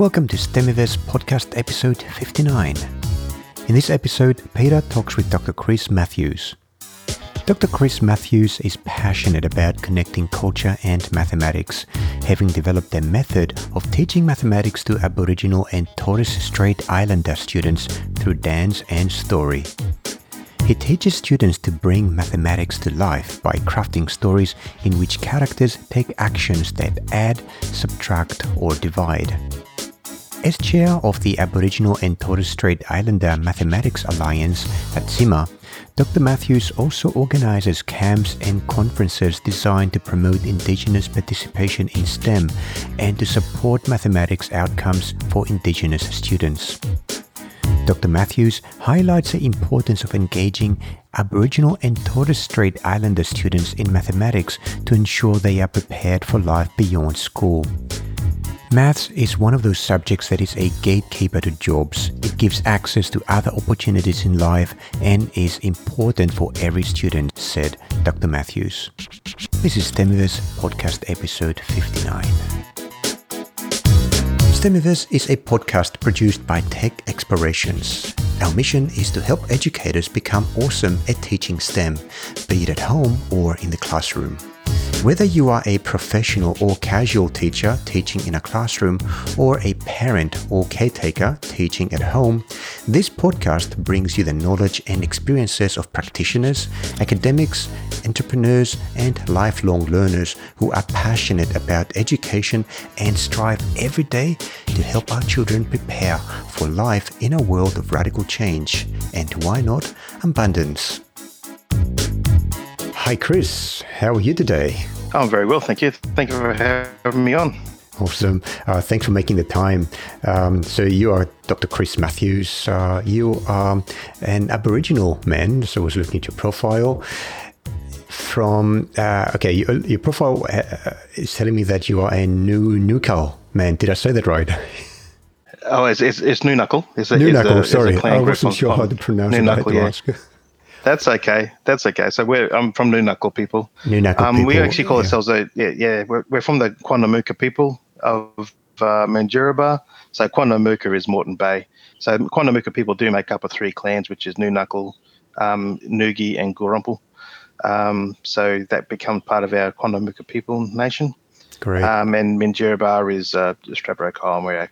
Welcome to STEMiverse podcast episode 59. In this episode, Peter talks with Dr. Chris Matthews. Dr. Chris Matthews is passionate about connecting culture and mathematics, having developed a method of teaching mathematics to Aboriginal and Torres Strait Islander students through dance and story. He teaches students to bring mathematics to life by crafting stories in which characters take actions that add, subtract, or divide. As chair of the Aboriginal and Torres Strait Islander Mathematics Alliance ATSIMA, Dr. Matthews also organizes camps and conferences designed to promote Indigenous participation in STEM and to support mathematics outcomes for Indigenous students. Dr. Matthews highlights the importance of engaging Aboriginal and Torres Strait Islander students in mathematics to ensure they are prepared for life beyond school. Maths is one of those subjects that is a gatekeeper to jobs. It gives access to other opportunities in life and is important for every student, said Dr. Matthews. This is STEMiverse podcast episode 59. STEMiverse is a podcast produced by Tech Explorations. Our mission is to help educators become awesome at teaching STEM, be it at home or in the classroom. Whether you are a professional or casual teacher teaching in a classroom or a parent or caretaker teaching at home, this podcast brings you the knowledge and experiences of practitioners, academics, entrepreneurs, and lifelong learners who are passionate about education and strive every day to help our children prepare for life in a world of radical change and why not abundance. Hi, Chris. How are you today? I'm very well, thank you. Thank you for having me on. Awesome. Uh, thanks for making the time. Um, so, you are Dr. Chris Matthews. Uh, you are an Aboriginal man. So, I was looking at your profile. From, uh, okay, your, your profile uh, is telling me that you are a new Nukal man. Did I say that right? Oh, it's, it's, it's Noonuccal. It's a, New Noonuccal, sorry. I wasn't sure how to pronounce Noonuccal, it. Yeah. That's okay. That's okay. So we're I'm from Noonuccal people. Noonuccal um, people. We actually call yeah. ourselves a yeah yeah we're, we're from the Quandamooka people of uh, Manduraba. So Quandamooka is Moreton Bay. So Quandamooka people do make up of three clans, which is Noonuccal, um, Ngugi, and Goenpul. Um, so that becomes part of our Quandamooka people nation. Great. Um, and Minjerribah is uh, Stradbroke Island, where our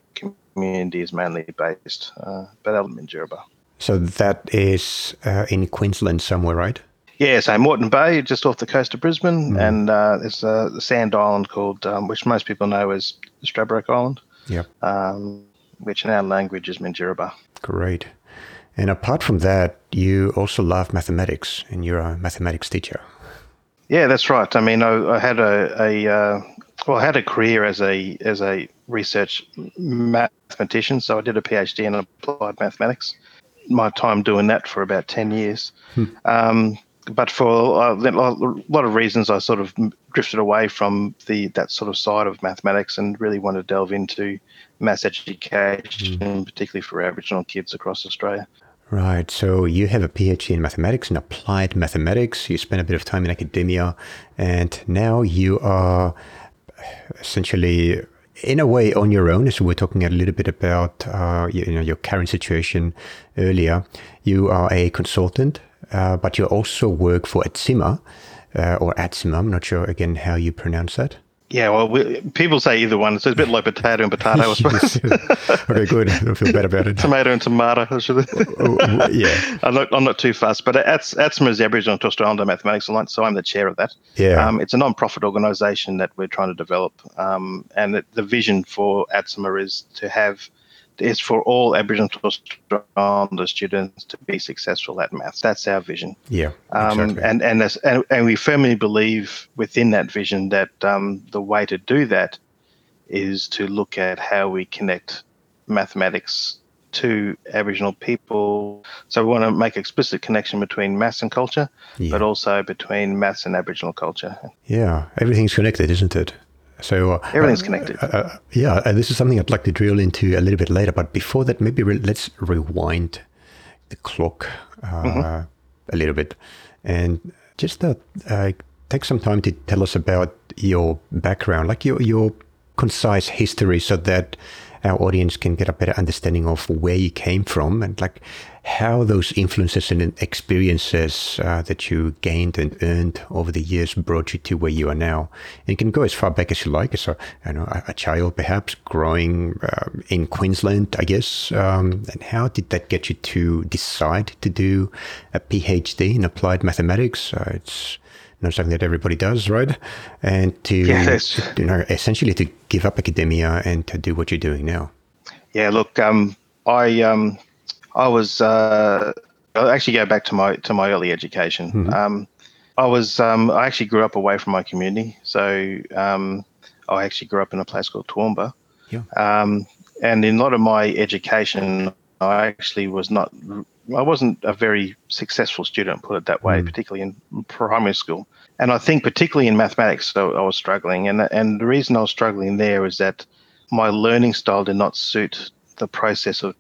community is mainly based, uh, but out of Minjerribah. So that is uh, in Queensland somewhere, right? Yeah, so Moreton Bay, just off the coast of Brisbane, mm. and uh, there's a sand island called, um, which most people know as Stradbroke Island. Yeah. Um, which in our language is Minjerribah. Great. And apart from that, you also love mathematics, and you're a mathematics teacher. Yeah, that's right. I mean, I, I had a, a uh, well, I had a career as a as a research mathematician. So I did a PhD in applied mathematics my time doing that for about 10 years. Hmm. Um, but for a lot of reasons, I sort of drifted away from the that sort of side of mathematics and really want to delve into maths education, hmm. particularly for Aboriginal kids across Australia. Right. So you have a PhD in mathematics and applied mathematics. You spent a bit of time in academia, and now you are essentially in a way on your own. as we're talking a little bit about uh, you, know your current situation earlier. You are a consultant, uh, but you also work for ATSIMA uh, or ATSIMA. I'm not sure again how you pronounce that. Yeah, well, we, people say either one. So it's a bit like potato and potato, I suppose. okay, good. I feel better about it. Tomato and tomato. oh, oh, yeah. I'm not, I'm not too fast, but ATSIMA is the Aboriginal and Torres Strait Islander Mathematics Alliance, so I'm the chair of that. Yeah. Um, it's a non-profit organisation that we're trying to develop, um, and the, the vision for ATSIMA is to have is for all Aboriginal Torres students to be successful at maths. That's our vision. Yeah, um, exactly. and and, and and we firmly believe within that vision that um, the way to do that is to look at how we connect mathematics to Aboriginal people. So we want to make explicit connection between maths and culture, yeah. but also between maths and Aboriginal culture. Yeah, everything's connected, isn't it? So uh, everything's connected. Uh, uh, yeah, and this is something I'd like to drill into a little bit later. But before that, maybe re- let's rewind the clock mm-hmm. a little bit, and just take some time to tell us about your background, like your your concise history, so that our audience can get a better understanding of where you came from and like how those influences and experiences uh, that you gained and earned over the years brought you to where you are now. And you can go as far back as you like, as a, you know, a, a child perhaps growing uh, in Queensland, I guess. Um, and how did that get you to decide to do a PhD in applied mathematics? Uh, it's not something that everybody does, right? And to, Yes. you know, essentially to give up academia and to do what you're doing now. Yeah, look, um, I um, I was uh, I'll actually go back to my to my early education. Um, I was um, I actually grew up away from my community, so um, I actually grew up in a place called Toowoomba. Yeah. Um, and in a lot of my education, I actually was not. I wasn't a very successful student, put it that way, particularly in primary school. And I think particularly in mathematics, so I was struggling. And and the reason I was struggling there is that my learning style did not suit the process of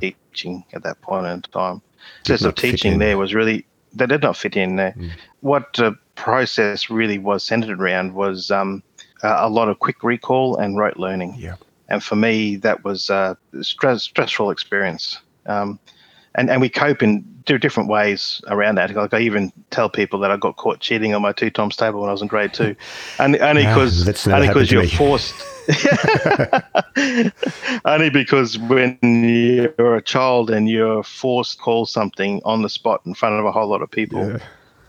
teaching at that point in time. The process of teaching there was really that did not fit in there. What the process really was centered around was um, a, a lot of quick recall and rote learning. Yeah. And for me, that was a stress, stressful experience. Um, and, and we cope in different ways around that. Like I even tell people that I got caught cheating on my two times table when I was in grade two, and only because never only because you're forced. only because when you're a child and you're forced to call something on the spot in front of a whole lot of people, Yeah.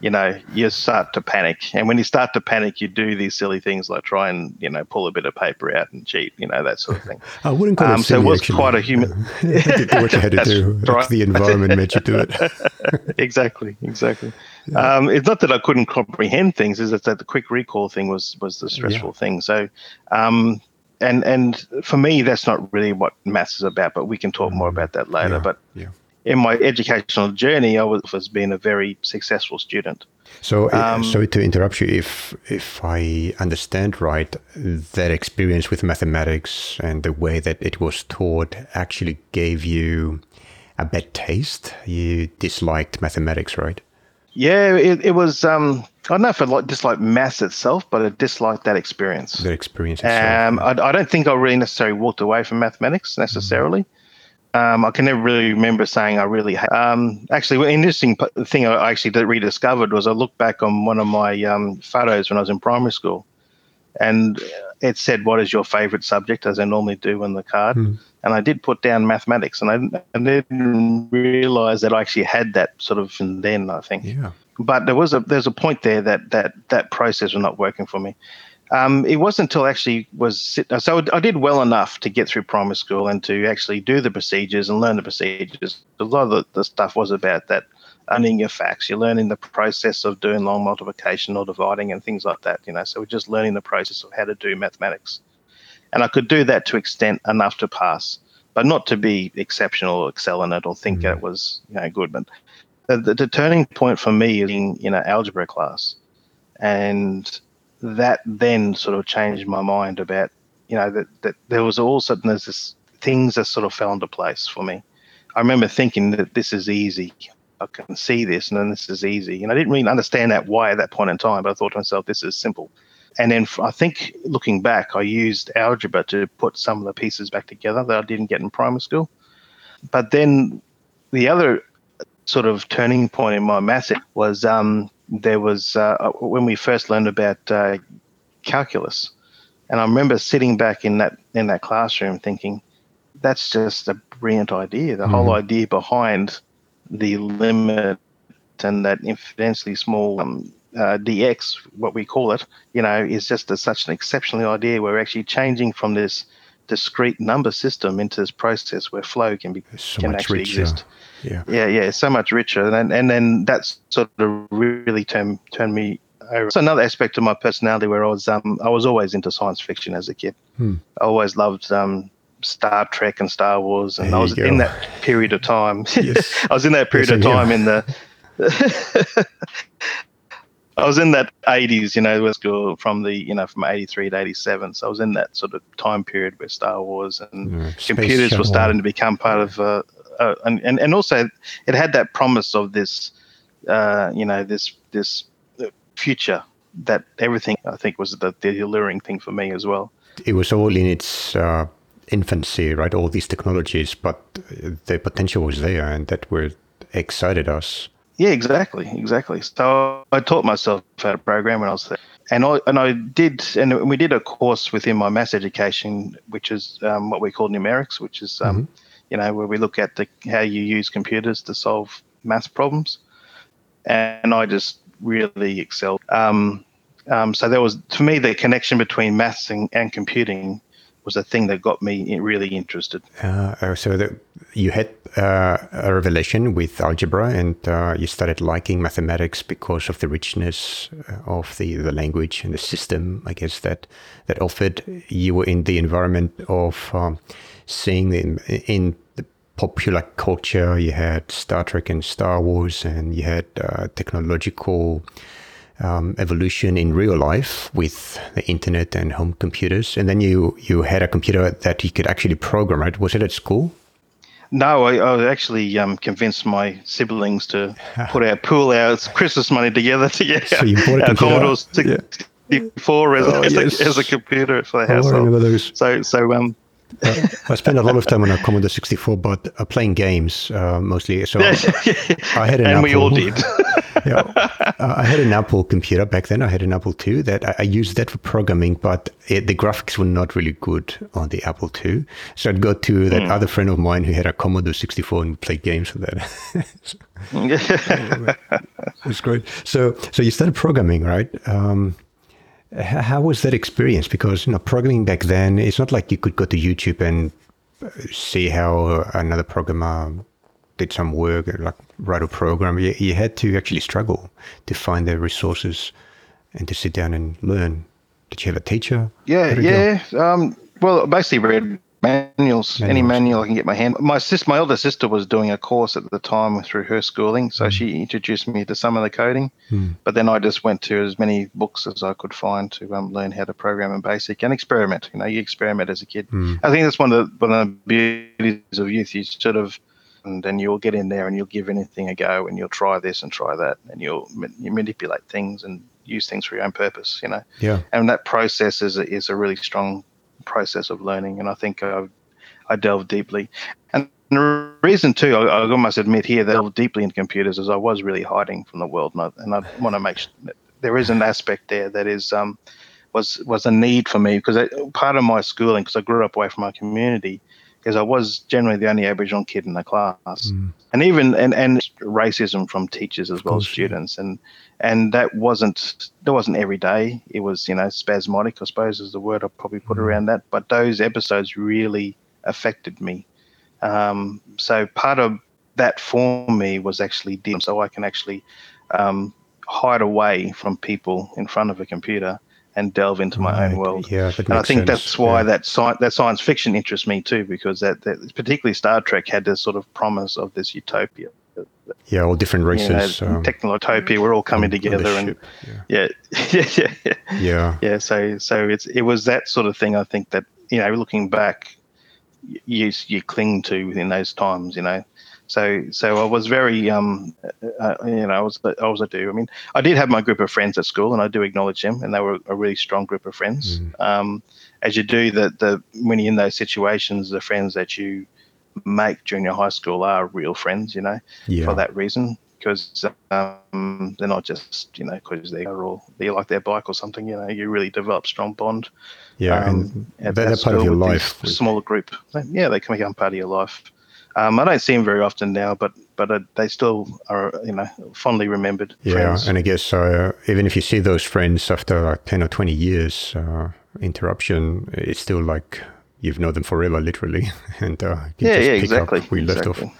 You know, you start to panic. And when you start to panic, you do these silly things like try and, you know, pull a bit of paper out and cheat, you know, that sort of thing. I wouldn't call Um, it so it was actually. quite a human. What you had to do. right. The environment made you do it. exactly, exactly. Um, it's not that I couldn't comprehend things; is that the quick recall thing was was the stressful thing. So, um, and and for me, that's not really what maths is about. But we can talk more about that later. Yeah, But yeah. In my educational journey, I was was being a very successful student. So, Um, sorry to interrupt you. If if I understand right, that experience with mathematics and the way that it was taught actually gave you a bad taste. You disliked mathematics, right? Yeah, it, it was. Um, I don't know if I like dislike maths itself, but I disliked that experience. That experience itself. Um, I, I don't think I really necessarily walked away from mathematics necessarily. Um, I can never really remember saying I really. Ha- um, actually, an interesting thing I actually rediscovered was I looked back on one of my um, photos when I was in primary school, and it said, "What is your favorite subject?" as I normally do on the card, and I did put down mathematics, and I, didn't- didn't realize that I actually had that sort of then. I think yeah. but there was a there's a point there that that that process was not working for me. Um, it wasn't until actually was so I did well enough to get through primary school and to actually do the procedures and learn the procedures. A lot of the, the stuff was about that owning your facts. You're learning the process of doing long multiplication or dividing and things like that. You know, so we're just learning the process of how to do mathematics, and I could do that to extent enough to pass, but not to be exceptional or excel in it or think that it was you know good. But the, the, the turning point for me is in, in an algebra class, and that then sort of changed my mind about you know that, that there was all sudden there's this things that sort of fell into place for me. I remember thinking that this is easy. I can see this, and then this is easy. And I didn't really understand that why at that point in time, but I thought to myself, this is simple. And then I think looking back, I used algebra to put some of the pieces back together that I didn't get in primary school. But then the other sort of turning point in my maths was um, there was uh, when we first learned about uh, calculus, and I remember sitting back in that in that classroom thinking, that's just a brilliant idea. The whole idea behind the limit and that infinitesimally small um, uh, dx, what we call it, you know, is just a, such an exceptional idea. We're actually changing from this discrete number system into this process where flow can be So can much actually richer. exist. Yeah. Yeah, yeah, so much richer, and then, and then that's sort of really turned turned me over. So another aspect of my personality where I was um I was always into science fiction as a kid. Hmm. I always loved um Star Trek and Star Wars, and There I was in that period of time. Yes. I was in that period Yes, of time in the. I was in that 80s, you know, with school from the, you know, from 83 to 87. So I was in that sort of time period where Star Wars and Yeah, computers were starting to become part of, uh, uh, and, and and also it had that promise of this, uh, you know, this this future that everything I think was the, the alluring thing for me as well. It was all in its uh, infancy, right? All these technologies, but the potential was there, and that were excited us. Yeah, exactly, exactly. So I taught myself how to program when I was there, and I and I did, and we did a course within my maths education, which is um, what we call numerics, which is um, mm-hmm. you know where we look at the how you use computers to solve math problems, and I just really excelled. Um, um, so there was, to me, the connection between maths and, and computing was a thing that got me really interested. Uh, so the, you had uh, a revelation with algebra, and uh, you started liking mathematics because of the richness uh, of the, the language and the system. I guess that that offered. You were in the environment of um, seeing in, in the popular culture. You had Star Trek and Star Wars, and you had uh, technological um, evolution in real life with the internet and home computers. And then you you had a computer that you could actually program. Right? Was it at school? No, I, I actually um, convinced my siblings to put our pool our Christmas money together to get so you bought a our Commodore 64 as, oh, as, yes. a, as, a, computer for the house. Oh, I remember those. So, so um, uh, I spent a lot of time on a Commodore 64, but uh, playing games uh, mostly. So I had an and Apple. we all did. yeah, uh, I had an Apple computer back then. I had an Apple II that I, I used that for programming, but it, the graphics were not really good on the Apple II. So I'd go to that mm. other friend of mine who had a Commodore 64 and play games with that. so, it was great. So, so you started programming, right? Um, how was that experience? Because you know, programming back then, it's not like you could go to YouTube and see how another programmer did some work, like write a program. You, you had to actually struggle to find the resources and to sit down and learn. Did you have a teacher? Yeah, yeah. Um, well, basically read manuals, manuals, any manual I can get my hand. My sister, my older sister, was doing a course at the time through her schooling, so mm. she introduced me to some of the coding. Mm. But then I just went to as many books as I could find to um, learn how to program in BASIC and experiment. You know, you experiment as a kid. Mm. I think that's one of the one of the beauties of youth. You sort of and then you'll get in there and you'll give anything a go and you'll try this and try that and you'll you manipulate things and use things for your own purpose you know yeah and that process is a, is a really strong process of learning and i think i i delve deeply. And the reason too I, I must admit here that I deeply in computers is i was really hiding from the world and i, and I want to make sure there is an aspect there that is um was was a need for me because part of my schooling because i grew up away from my community because I was generally the only Aboriginal kid in the class, mm. and even and, and racism from teachers as well as students, and and that wasn't that wasn't every day. It was you know spasmodic, I suppose is the word I'd probably put mm. around that. But those episodes really affected me. Um, so part of that for me was actually dim, so I can actually um, hide away from people in front of a computer and delve into my right. own world. Yeah, and I think sense. that's why yeah. that science that science fiction interests me too, because that, that, particularly Star Trek had this sort of promise of this utopia. Yeah, all different races. You know, um, technolotopia, we're all coming together, and yeah. yeah, yeah, yeah, yeah, yeah. So, so it's it was that sort of thing. I think that you know, looking back, you you cling to in those times. You know, so so I was very um uh, you know I was I was a do. I mean I did have my group of friends at school and I do acknowledge them and they were a really strong group of friends. Mm. Um, as you do the the when you're in those situations, the friends that you make during your high school are real friends. You know yeah. for that reason because um, they're not just you know because they are all they like their bike or something. You know you really develop strong bond. Yeah, um, and they're part of your life. Smaller group. Yeah, they can become part of your life. Um, I don't see them very often now, but but uh, they still are, you know, fondly remembered. Yeah, friends. and I guess uh, even if you see those friends after like ten or twenty years uh, interruption, it's still like you've known them forever, literally, and uh, yeah, yeah, exactly. we exactly. left off.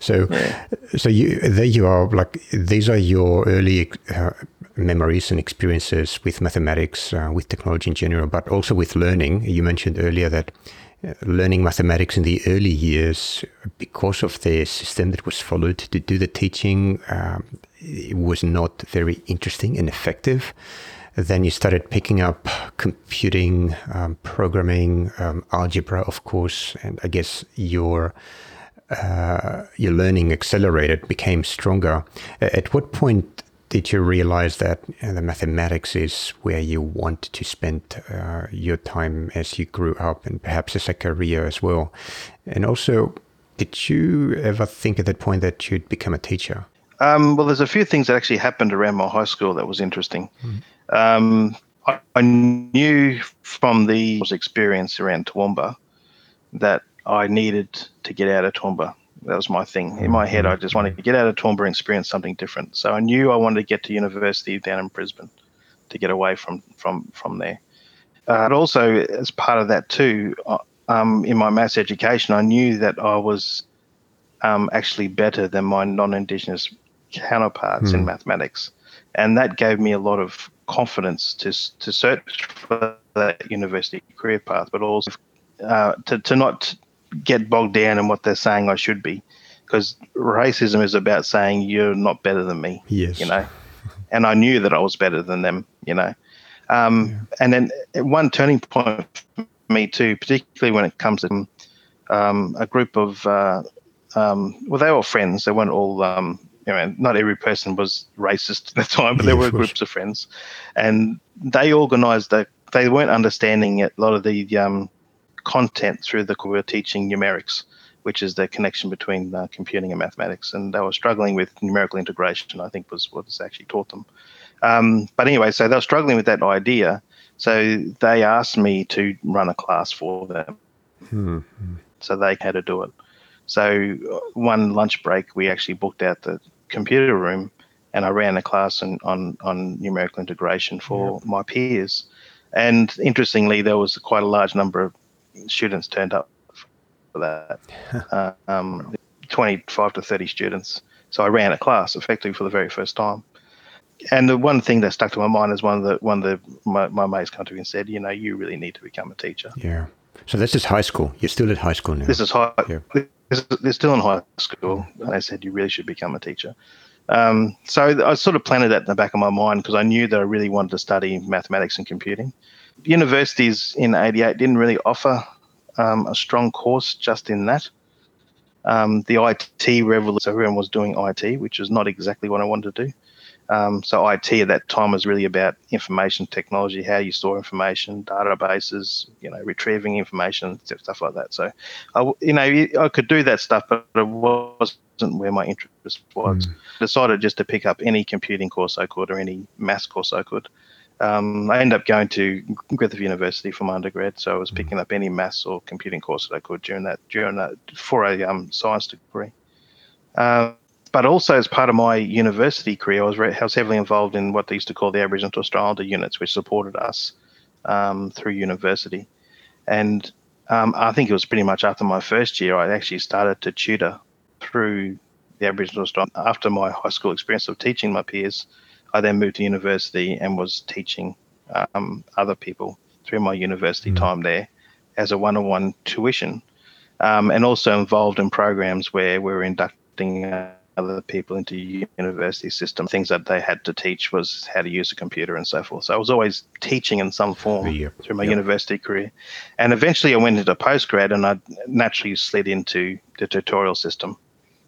So, yeah. so you there you are. Like these are your early uh, memories and experiences with mathematics, uh, with technology in general, but also with learning. You mentioned earlier that learning mathematics in the early years because of the system that was followed to do the teaching um, it was not very interesting and effective. Then you started picking up computing um, programming um, algebra of course and i guess your uh, your learning accelerated became stronger. At what point did you realize that uh, the mathematics is where you want to spend uh, your time as you grew up and perhaps as a career as well? And also, did you ever think at that point that you'd become a teacher? Um, well, there's a few things that actually happened around my high school that was interesting. Mm. Um, I, I, knew from the experience around Toowoomba that I needed to get out of Toowoomba. That was my thing. In my head, I just wanted to get out of Toowoomba and experience something different. So I knew I wanted to get to university down in Brisbane to get away from from from there. Uh, but also, as part of that too, uh, um, in my maths education, I knew that I was um, actually better than my non-Indigenous counterparts in hmm. mathematics, and that gave me a lot of confidence to to search for that university career path, but also uh, to to not get bogged down in what they're saying I should be, because racism is about saying you're not better than me. Yes, you know, and I knew that I was better than them. You know, um, yeah. and then one turning point for me too, particularly when it comes to um, a group of uh, um, well, they were friends. They weren't all um, you know, not every person was racist at the time, but there were groups of friends, and they organised that. They weren't understanding a lot of the um, content through the we were teaching numerics, which is the connection between uh, computing and mathematics, and they were struggling with numerical integration. I think was what was actually taught them. Um, but anyway, so they were struggling with that idea. So they asked me to run a class for them, mm-hmm. so they had to do it. So uh, one lunch break, we actually booked out the computer room, and I ran a class on on, on numerical integration for yep. my peers. And interestingly, there was quite a large number of students turned up for that. uh, um, 25 to 30 students. So I ran a class effectively for the very first time. And the one thing that stuck to my mind is one of the one of the my, my mates come to me and said, you know, you really need to become a teacher. Yeah. So this is high school. You're still at high school now. This is high. Yeah. they're still in high school, and they said you really should become a teacher. Um, so I sort of planted that in the back of my mind because I knew that I really wanted to study mathematics and computing. Universities in '88 didn't really offer um, a strong course just in that. Um, the IT revolution, everyone was doing IT, which is not exactly what I wanted to do. Um, so IT at that time was really about information technology, how you store information, databases, you know, retrieving information, stuff like that. So, I, you know, I could do that stuff, but it wasn't where my interest was. Mm. Decided just to pick up any computing course I could or any maths course I could. Um, I ended up going to Griffith University for my undergrad, so I was hmm. picking up any maths or computing course that I could during that during that for a um, science degree. Um, but also as part of my university career, I was, I was heavily involved in what they used to call the Aboriginal Torres Strait Islander units, which supported us um, through university. And um, I think it was pretty much after my first year, I actually started to tutor through the Aboriginal Torres After my high school experience of teaching my peers, I then moved to university and was teaching um, other people through my university mm time there as a one-on-one tuition, um, and also involved in programs where we were inducting. Uh, other people into university system. Things that they had to teach was how to use a computer and so forth. So I was always teaching in some form through my university career. And eventually I went into postgrad and I naturally slid into the tutorial system.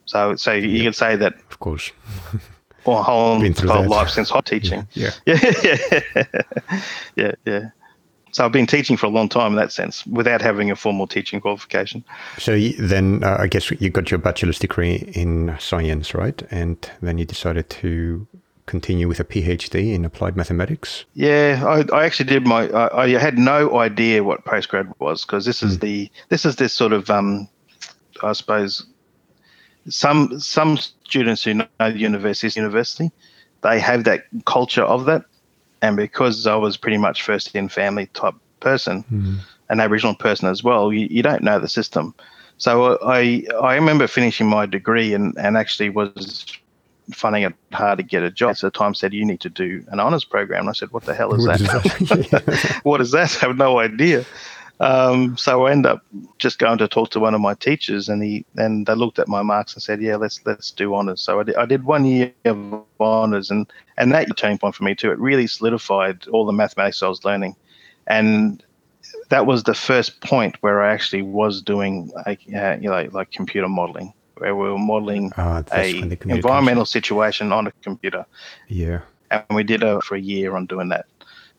So so you could say that of course. Or whole, whole life since hot teaching. Yeah. Yeah. Yeah. yeah. yeah. yeah. So I've been teaching for a long time in that sense, without having a formal teaching qualification. So then, uh, I guess you got your bachelor's degree in science, right? And then you decided to continue with a PhD in applied mathematics. Yeah, I, I actually did my. I, I, had no idea what postgrad was because this is mm. the this is this sort of um, I suppose some some students who know the university is university, they have that culture of that and because I was pretty much first in family type person, mm. an Aboriginal person as well, you, you don't know the system. So I I remember finishing my degree and, and actually was finding it hard to get a job. So the time said you need to do an honours program. And I said, what the hell is what that? Is that? what is that? I have no idea. Um, so I ended up just going to talk to one of my teachers, and he and they looked at my marks and said, "Yeah, let's let's do honors." So I did, I did one year of honors, and and that turning point for me too. It really solidified all the mathematics I was learning, and that was the first point where I actually was doing like uh, you know like computer modeling, where we were modeling Ah, that's a when the computer comes environmental situation on a computer. Yeah. and we did it for a year on doing that.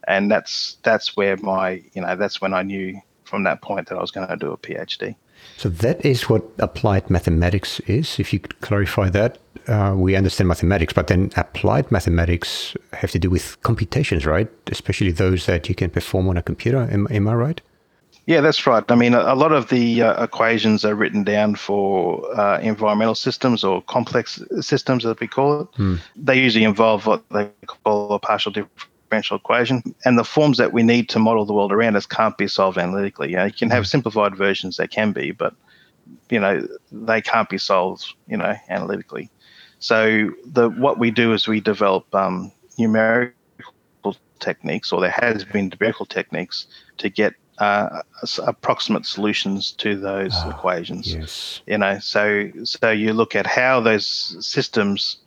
And that's that's where my you know that's when I knew from that point that I was going to do a PhD. So that is what applied mathematics is. If you could clarify that, uh, we understand mathematics, but then applied mathematics have to do with computations, right? Especially those that you can perform on a computer. Am, am I right? Yeah, that's right. I mean, a, lot of the uh, equations are written down for uh, environmental systems or complex systems, as we call it. They usually involve what they call a partial differential equation, and the forms that we need to model the world around us can't be solved analytically. You, know, you can have simplified versions; they can be, but you know they can't be solved, you know, analytically. So the what we do is we develop um, numerical techniques, or there has been numerical techniques to get uh, approximate solutions to those Ah, equations. Yes. You know, so so you look at how those systems,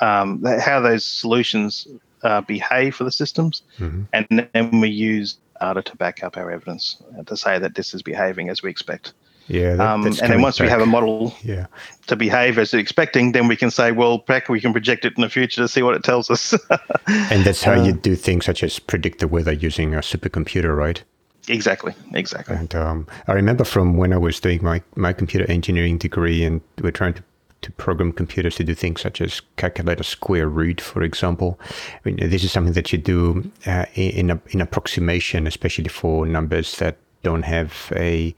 um, how those solutions uh, behave for the systems, Mhm. and then we use data to back up our evidence to say that this is behaving as we expect. Yeah. That, Um, and then once we have a model Yeah. to behave as it's expecting, then we can say, well, back we can project it in the future to see what it tells us. And that's how you Uh, do things such as predict the weather using a supercomputer, right? exactly, exactly. And um, I remember from when I was doing my, my computer engineering degree, and we're trying to, to program computers to do things such as calculate a square root, for example. I mean, this is something that you do uh, in a, in approximation, especially for numbers that don't have a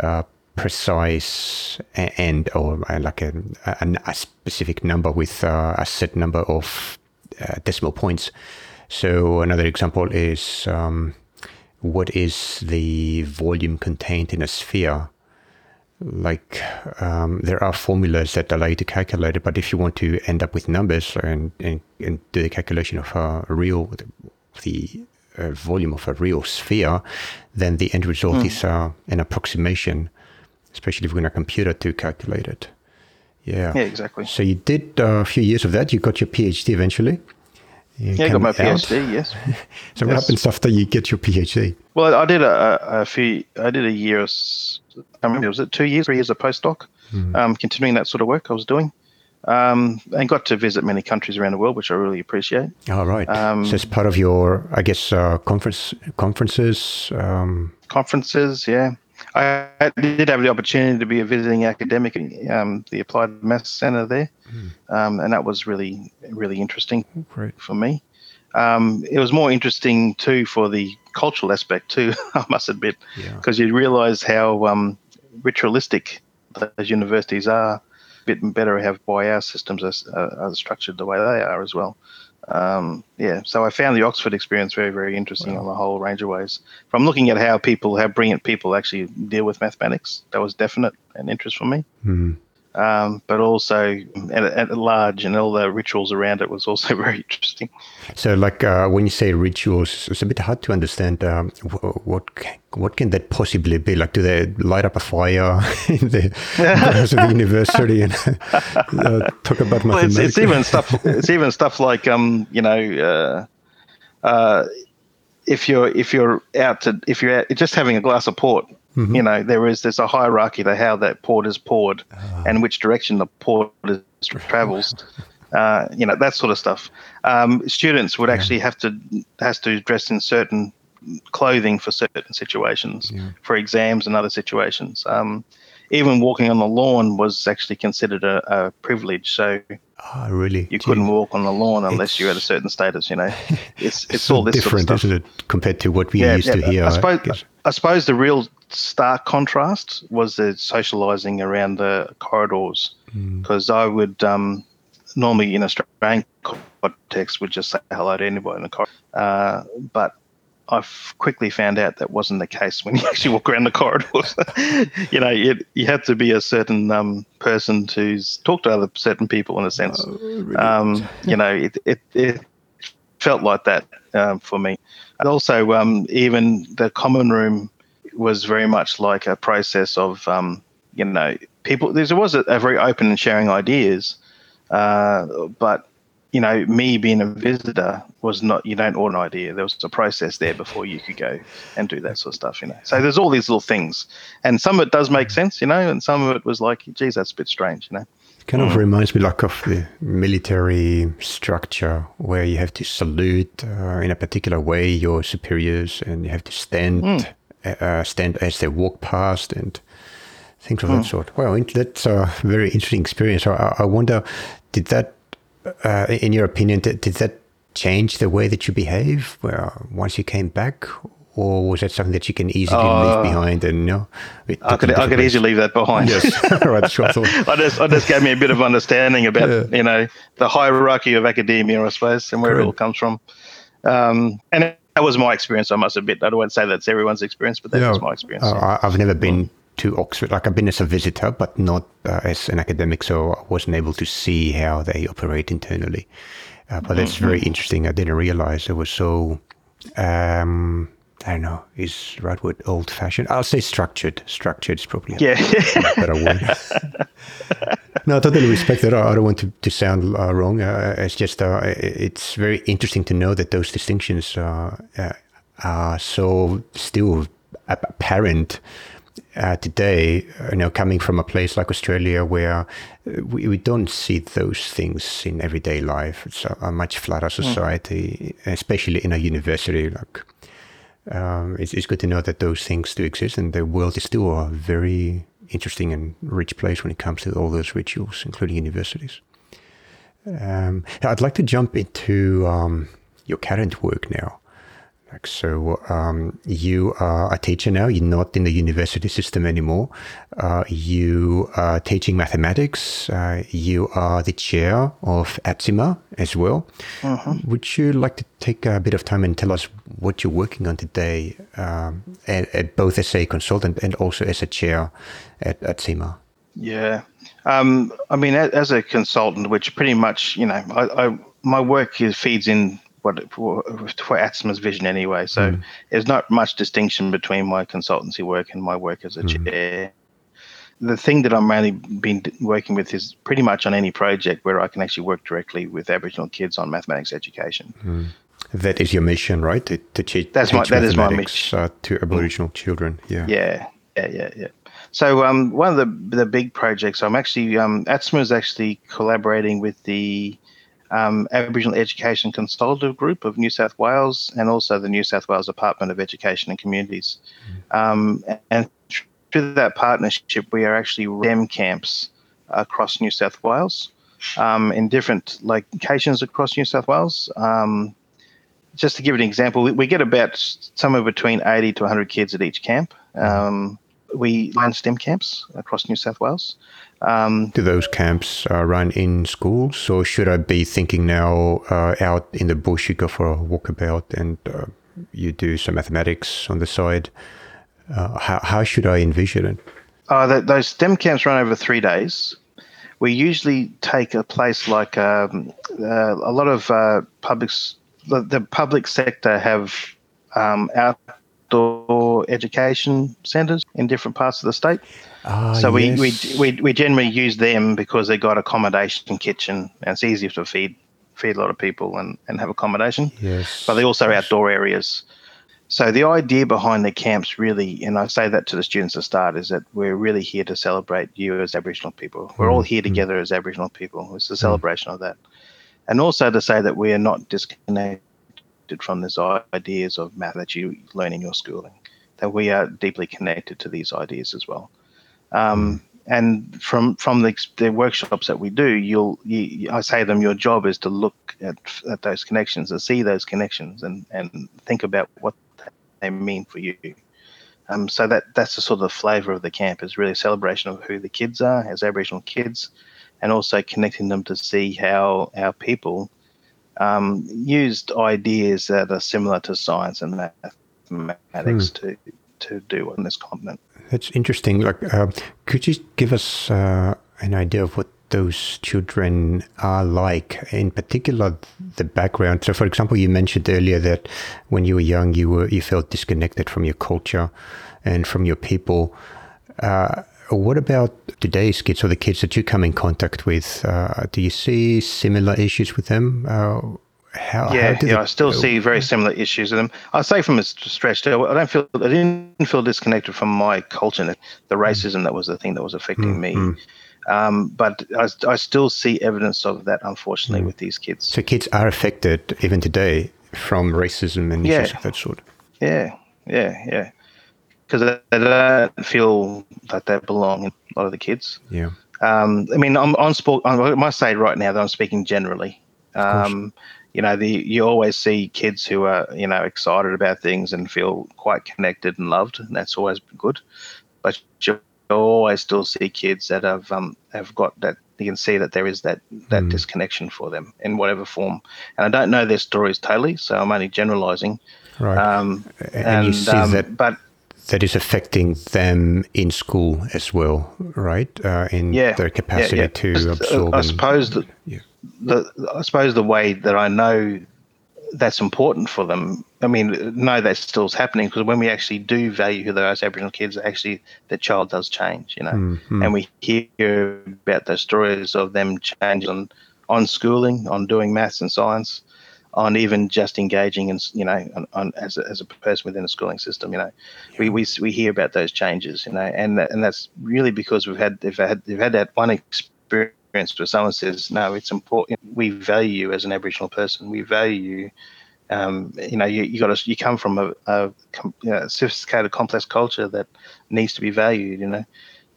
uh, precise end or uh, like a, a, a specific number with uh, a set number of uh, decimal points. So another example is um, what is the volume contained in a sphere? Like um, there are formulas that allow you to calculate it, but if you want to end up with numbers and, and, and do the calculation of a real the uh, volume of a real sphere, then the end result is uh, an approximation, especially if when a computer to calculate it. Yeah. Yeah, exactly. So you did uh, a few years of that. You got your PhD eventually. You Yeah, I got my out. PhD. Yes. So what happens after you get your PhD? Well, I did a, a, few. I did a year. I remember was it two years, three years of postdoc, um, continuing that sort of work I was doing, um, and got to visit many countries around the world, which I really appreciate. All right. Um, so it's part of your, I guess, uh, conference conferences. Um, Conferences, yeah. I did have the opportunity to be a visiting academic at um, the Applied Maths Centre there, um, and that was really, really interesting great. for me. Um, it was more interesting too for the cultural aspect too. I must admit, Yeah. because you realise how um, ritualistic those universities are. A bit better how why our systems are, are, are structured the way they are as well. Um, yeah, so I found the Oxford experience very, very interesting on a whole range of ways. From looking at how people, how brilliant people actually deal with mathematics, that was definite an interest for me. Mhm. Um, but also at, at large and all the rituals around it was also very interesting. So, like uh, when you say rituals, it's a bit hard to understand. Um, wh- what what can that possibly be? Like, do they light up a fire in the grounds of the university and uh, talk about Well, it's, it's even stuff. It's even stuff like um, you know, uh, uh, if you're if you're out to if you're out, just having a glass of port, you know, there is there's a hierarchy to how that port is poured and which direction the port is travels. Uh, you know that sort of stuff. Um, students would actually have to has to dress in certain clothing for certain situations, Yeah. for exams and other situations. Um, even walking on the lawn was actually considered a, a privilege. So Ah, really? you Gee, couldn't walk on the lawn unless you had a certain status. You know, it's it's, so all this different, sort of isn't it, compared to what we used to hear? I suppose guess. I suppose the real stark contrast was the socializing around the corridors Mm. because I would um, normally in a Australian context would just say hello to anybody in the corridor, uh, but I've quickly found out that wasn't the case when you actually walk around the corridors. you know, you, you had to be a certain um, person to talk to other certain people in a sense. Oh, really? Um, you know, it, it, it felt like that um, for me. And also, um, even the common room was very much like a process of, um, you know, people. There was a, a very open and sharing ideas, uh, but you know, me being a visitor was not. You don't order an idea. There was a process there before you could go and do that sort of stuff. You know, so there's all these little things, and some of it does make sense, you know, and some of it was like, geez, that's a bit strange, you know. kind of reminds me like of the military structure where you have to salute uh, in a particular way your superiors and you have to stand mm. uh, stand as they walk past and things of mm. that sort. Well, that's a very interesting experience. I, I wonder, did that, uh, in your opinion, did, did that change the way that you behave well, once you came back, or was that something that you can easily uh, leave behind? And you know, I could I could easily leave that behind. Yes, right. Sure. I just I just gave me a bit of understanding about yeah. you know the hierarchy of academia, I suppose, and where Correct. it all comes from. Um, and that was my experience. I must admit. I don't want to say that's everyone's experience, but that was my experience. Uh, I've never been to Oxford. Like I've been as a visitor, but not uh, as an academic, so I wasn't able to see how they operate internally. Uh, but that's very mm-hmm. interesting. I didn't realize it was so. Um, I don't know. Is right word old fashioned? I'll say structured. Structured is probably yeah. better word. no, I totally respect that. I don't want to, to sound uh, wrong. Uh, it's just uh, it's very interesting to know that those distinctions uh, are so still apparent uh, today, you know, coming from a place like Australia where uh, we, we don't see those things in everyday life. It's a, a much flatter hmm. society, mm. especially in a university. Like, um, it's, it's good to know that those things do exist, and the world is still a very interesting and rich place when it comes to all those rituals, including universities. Um, I'd like to jump into um, your current work now. So um, you are a teacher now. You're not in the university system anymore. Uh, you are teaching mathematics. Uh, you are the chair of ATSIMA as well. Uh-huh. Would you like to take a bit of time and tell us what you're working on today, um, both as a consultant and also as a chair at ATSIMA? Yeah. Um, I mean, as a consultant, which pretty much, you know, I, I my work feeds in what for, ATSIMA's vision anyway. So mm. there's not much distinction between my consultancy work and my work as a mm. chair. The thing that I'm mainly been working with is pretty much on any project where I can actually work directly with Aboriginal kids on mathematics education. Mm. That is your mission, right? To, to teach, That's my, that is my mission. Uh, to Aboriginal children. Yeah. Yeah. Yeah. Yeah. Yeah. So um, one of the the big projects I'm actually um, ATSIMA is actually collaborating with the um, Aboriginal Education Consultative Group of New South Wales and also the New South Wales Department of Education and Communities. Um, and through that partnership, we are actually STEM camps across New South Wales um, in different locations across New South Wales. Um, just to give an example, we, we, get about somewhere between 80 to 100 kids at each camp. Um, we run STEM camps across New South Wales. Um, Do those camps uh, run in schools, or should I be thinking now uh, out in the bush? You go for a walkabout and uh, you do some mathematics on the side. Uh, how, how should I envision it? Uh, the, those STEM camps run over three days. We usually take a place like um, uh, a lot of public, the, the, public sector have um, outdoor education centres in different parts of the state. Ah, so yes. we, we, we, we generally use them because they got accommodation kitchen and it's easier to feed feed a lot of people and, and have accommodation. Yes. But they also outdoor areas. So the idea behind the camps really, and I say that to the students at start, is that we're really here to celebrate you as Aboriginal people. We're all here mm. together as Aboriginal people. It's a mm. celebration of that. And also to say that we are not disconnected from these ideas of math that you learn in your schooling, that we are deeply connected to these ideas as well. Um, and from from the, the, workshops that we do, you'll you, I say them, your job is to look at, at those connections and see those connections and, and think about what they mean for you. Um, so that that's the sort of flavour of the camp is really a celebration of who the kids are as Aboriginal kids, and also connecting them to see how our people um, used ideas that are similar to science and mathematics hmm. to to do on this continent. That's interesting. Like, uh, could you give us uh, an idea of what those children are like? In particular, the background. So, for example, you mentioned earlier that when you were young, you were you felt disconnected from your culture and from your people. Uh, what about today's kids or the kids that you come in contact with? Uh, do you see similar issues with them? Uh, how, yeah, how yeah, I still go? see very similar issues with them. I say from a stretch, I don't feel I didn't feel disconnected from my culture, the racism that was the thing that was affecting mm, me. Mm. Um, but I, I, still see evidence of that, unfortunately, mm. with these kids. So kids are affected even today from racism and yeah. issues of that sort. Yeah, yeah, yeah. Because they don't feel that they belong. A lot of the kids. Yeah. Um, I mean, I'm on sport. I must say right now that I'm speaking generally. Um, you know, the you always see kids who are you know excited about things and feel quite connected and loved, and that's always good. But you always still see kids that have um, have got that you can see that there is that that mm. disconnection for them in whatever form. And I don't know their stories totally, so I'm only generalizing. Right. Um, and, and, you see um, that, but that is affecting them in school as well, right? Uh, in yeah, their capacity yeah, yeah. to Just, absorb. Uh, I suppose that the I suppose the way that I know that's important for them. I mean, no, that still's happening because when we actually do value who those Aboriginal kids, actually the child does change, you know, mm-hmm. and we hear about the stories of them changing on, on schooling, on doing maths and science, on even just engaging and you know on, on, as, a, as a person within the schooling system you know yeah. we, we we hear about those changes you know and that, and that's really because we've had they've had they've had that one experience where someone says no it's important we value you as an aboriginal person we value you um, you know, you, you got to you come from a, a know, sophisticated, complex culture that needs to be valued. You know,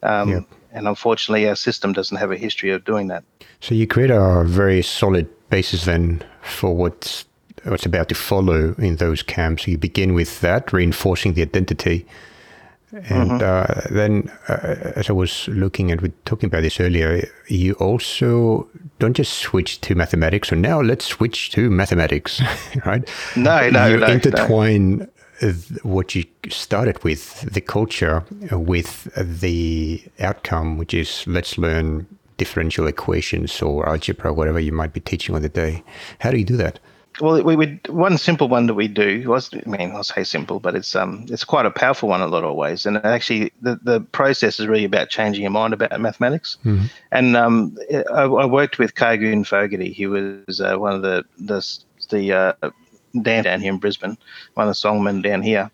um, yeah. and unfortunately, our system doesn't have a history of doing that. So you create a very solid basis then for what's what's about to follow in those camps. You begin with that, reinforcing the identity, and mm-hmm. uh, then, uh, as I was looking at, we're talking about this earlier, you also don't just switch to mathematics. So now let's switch to mathematics, right? No, no, you no. intertwine no. what you started with, the culture, with the outcome, which is let's learn differential equations or algebra, whatever you might be teaching on the day. How do you do that? Well, we would one simple one that we do was I mean I'll say simple, but it's um it's quite a powerful one in a lot of ways. And actually, the, the process is really about changing your mind about mathematics. Mm-hmm. And um, I, I, worked with Cargoon Fogarty. He was uh, one of the the the uh, Dan down here in Brisbane, one of the songmen down here,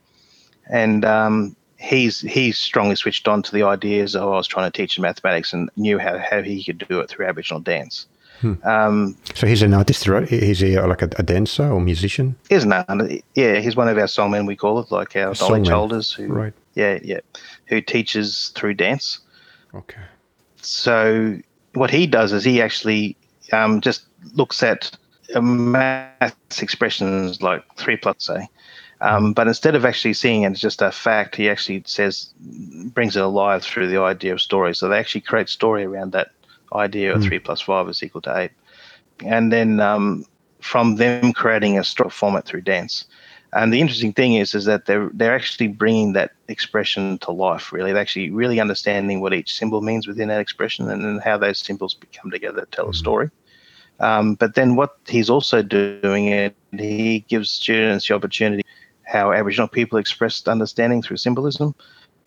and um, he's he's strongly switched on to the ideas of I was trying to teach him mathematics and knew how how he could do it through Aboriginal dance. Hmm. Um, so he's an artist, right? He's he like a, a, dancer or musician? He's an artist. Yeah, he's one of our songmen. We call it like our knowledge holders. Who, right. Yeah, yeah. Who teaches through dance. Okay. So what he does is he actually um, just looks at math expressions like three plus, say. Um, hmm. but instead of actually seeing it as just a fact, he actually says, brings it alive through the idea of story. So they actually create story around that idea of mm. three plus five is equal to eight. And then um, from them creating a story format through dance. And the interesting thing is, is that they're they're actually bringing that expression to life. Really, they're actually really understanding what each symbol means within that expression, and then how those symbols come together to tell mm. a story. Um, but then what he's also doing it, he gives students the opportunity how Aboriginal people expressed understanding through symbolism.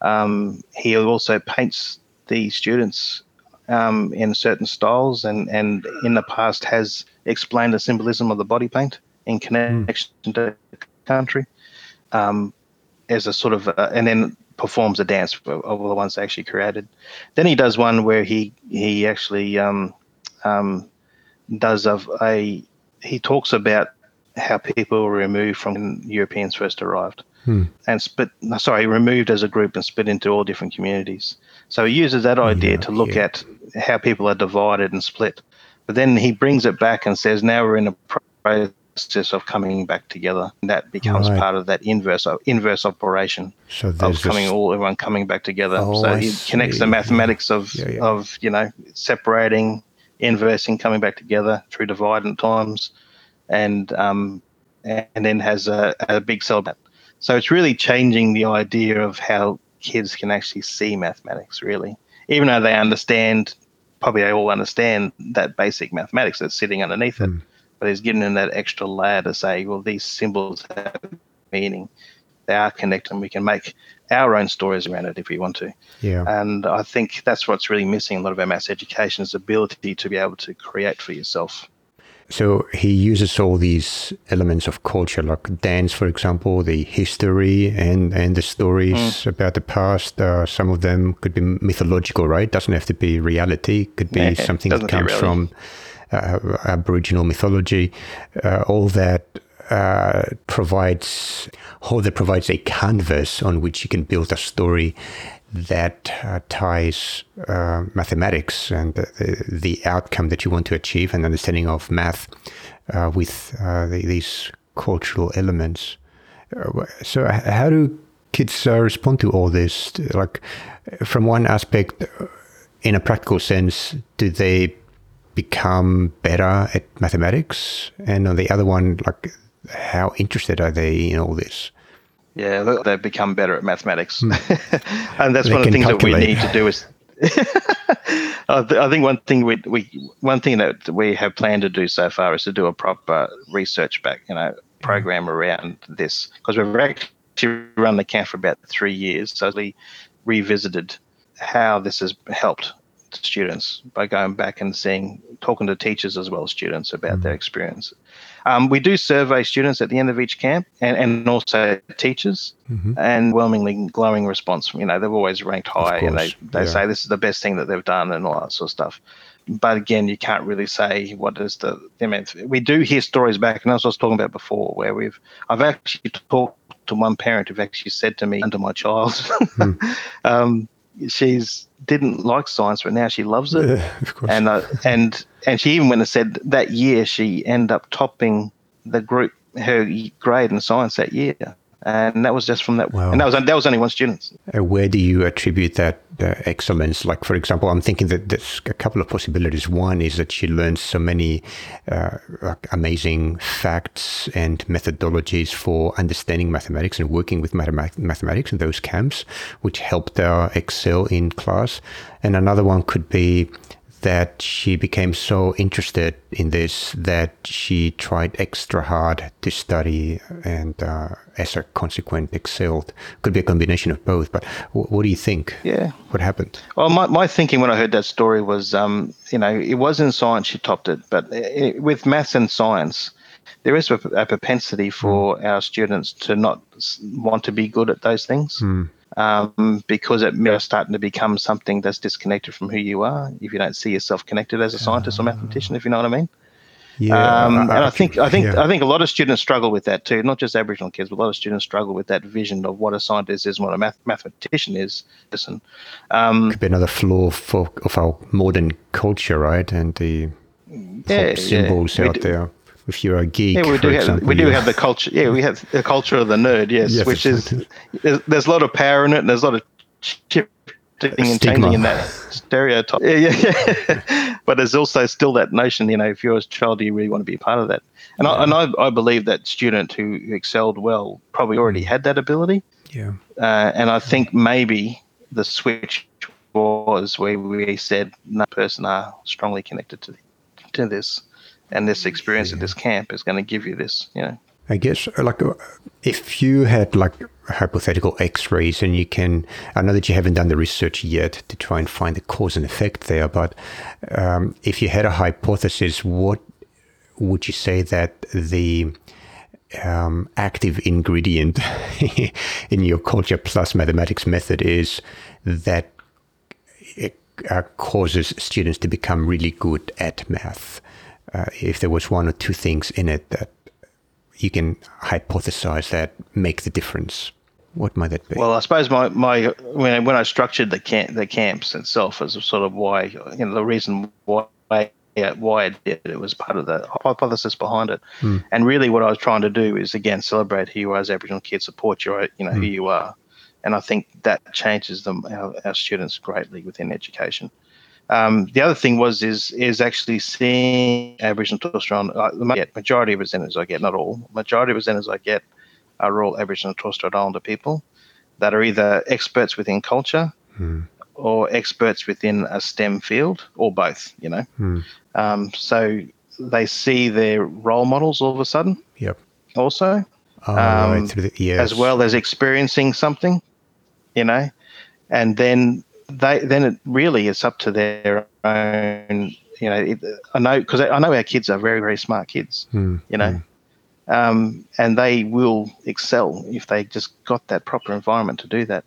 Um, he also paints the students um, in certain styles and, and in the past has explained the symbolism of the body paint in connection mm. to country um, as a sort of, uh, and then performs a dance of the ones actually created. Then he does one where he he actually um, um, does of a he talks about how people were removed from when Europeans first arrived hmm. and split sorry removed as a group and split into all different communities. So he uses that idea yeah, to look yeah. at how people are divided and split. But then he brings it back and says, now we're in a process of coming back together. And that becomes right. part of that inverse inverse operation so of coming all everyone coming back together. Oh, so he connects the mathematics of yeah, yeah. of you know separating, inversing, coming back together through dividend times, and um, and then has a, a big cell. So it's really changing the idea of how kids can actually see mathematics really even though they understand, probably they all understand that basic mathematics that's sitting underneath it. Mm. But he's giving them that extra layer to say, well, these symbols have meaning. They are connected, and we can make our own stories around it if we want to. Yeah. And I think that's what's really missing a lot of our maths education is the ability to be able to create for yourself. So he uses all these elements of culture, like dance, for example, the history and, and the stories mm. about the past. Uh, some of them could be mythological, right? Doesn't have to be reality. Could be yeah, something that comes from uh, Aboriginal mythology. Uh, all that uh, provides, all that provides a canvas on which you can build a story that uh, ties uh, mathematics and the, the, outcome that you want to achieve and understanding of math uh, with uh, the, these cultural elements. Uh, so, how do kids uh, respond to all this? Like, from one aspect, in a practical sense, do they become better at mathematics? And on the other one, like, how interested are they in all this? Yeah, they've become better at mathematics, hmm. and that's they one of the things calculate. that we need to do. Is I think one thing we, we one thing that we have planned to do so far is to do a proper research back, you know, program around this because we've actually run the camp for about three years. So we revisited how this has helped students by going back and seeing, talking to teachers as well as students about mm-hmm. their experience. Um, we do survey students at the end of each camp and, and also teachers, mm-hmm. and overwhelmingly glowing response. You know, they've always ranked high and they, they yeah. say this is the best thing that they've done and all that sort of stuff. But again, you can't really say what is the. I mean, we do hear stories back, and as I was talking about before, where we've I've actually talked to one parent who've actually said to me, under my child, mm. um, she's didn't like science, but now she loves it. Yeah, of course. And uh, and and she even went and said that year she ended up topping the group her grade in science that year and that was just from that. Wow. And that was that was only one student. Uh, where do you attribute that uh, excellence? Like, for example, I'm thinking that there's a couple of possibilities. One is that she learns so many uh, amazing facts and methodologies for understanding mathematics and working with mathematics in those camps, which helped her excel in class. And another one could be that she became so interested in this that she tried extra hard to study and uh, as a consequence excelled. Could be a combination of both but w- what do you think? Yeah. What happened? Well my, my thinking when i heard that story was um, you know it was in science she topped it but it, with maths and science there is a, a propensity for mm. our students to not want to be good at those things. Mm um, because it may starting to become something that's disconnected from who you are. If you don't see yourself connected as a scientist or mathematician, if you know what I mean. Yeah, um, and I think I think yeah. I think a lot of students struggle with that too. Not just Aboriginal kids, but a lot of students struggle with that vision of what a scientist is, and what a math- mathematician is. Listen, um, could be another flaw for of our modern culture, right? And the yeah, symbols out do, there if you're a geek. Yeah, we do. Have, example, we do have the culture. Yeah, we have the culture of the nerd. Yes, yes which is there's, there's, a lot of power in it, and there's a lot of shifting and changing in that stereotype. Yeah, yeah, yeah. but there's also still that notion. You know, if you're a child, do you really want to be a part of that? And yeah. I and I, I believe that student who excelled well probably already had that ability. Yeah. Uh, and I think maybe the switch was where we said no person are strongly connected to to this and this experience yeah. at this camp is going to give you this you know i guess like if you had like hypothetical x-rays and you can i know that you haven't done the research yet to try and find the cause and effect there but um, if you had a hypothesis what would you say that the um, active ingredient in your culture plus mathematics method is that it uh, causes students to become really good at math uh, if there was one or two things in it that you can hypothesize that make the difference, what might that be? Well, I suppose my, my when I, when I structured the camp the camps itself as a sort of why you know the reason why why I did it was part of the hypothesis behind it, hmm. and really what I was trying to do is again celebrate who you are as Aboriginal kids, support your you know hmm. who you are, and I think that changes them our, our students greatly within education. Um, the other thing was is is actually seeing Aboriginal Torres Strait Islander. Uh, majority of presenters I get, not all. Majority of presenters I get are all Aboriginal Torres Strait Islander people that are either experts within culture hmm. or experts within a STEM field, or both. You know, hmm. um, so they see their role models all of a sudden. Yep. Also, oh, um, right. the, yes. as well as experiencing something, you know, and then they then it really is up to their own you know, it, I know because I know our kids are very, very smart kids. Mm. You know, mm. um, and they will excel if they just got that proper environment to do that,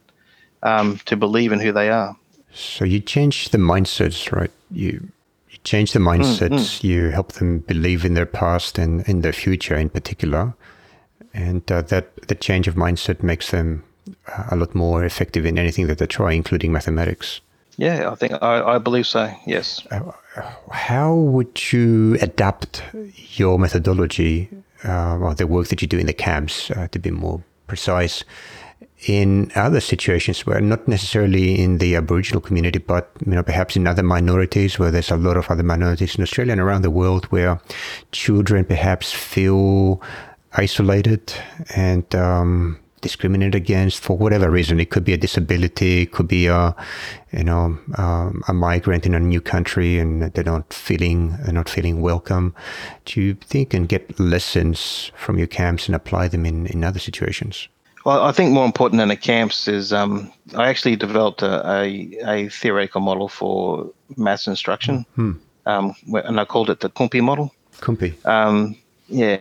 um, to believe in who they are. So you change the mindsets, right? You you change the mindsets. Mm, you help them believe in their past and in their future, in particular, and uh, that the change of mindset makes them a lot more effective in anything that they try, including mathematics. Yeah, I think I, I believe so. Yes. Uh, how would you adapt your methodology uh, or the work that you do in the camps uh, to be more precise in other situations where not necessarily in the Aboriginal community, but you know perhaps in other minorities where there's a lot of other minorities in Australia and around the world where children perhaps feel isolated and um, discriminated against for whatever reason. It could be a disability, it could be a, you know, um, a migrant in a new country and they're not feeling they're not feeling welcome. Do you think and get lessons from your camps and apply them in, in other situations? Well, I think more important than the camps is um, I actually developed a, a, a, theoretical model for maths instruction, hmm. um, and I called it the Kumpi model. Kumpi. Um, yeah.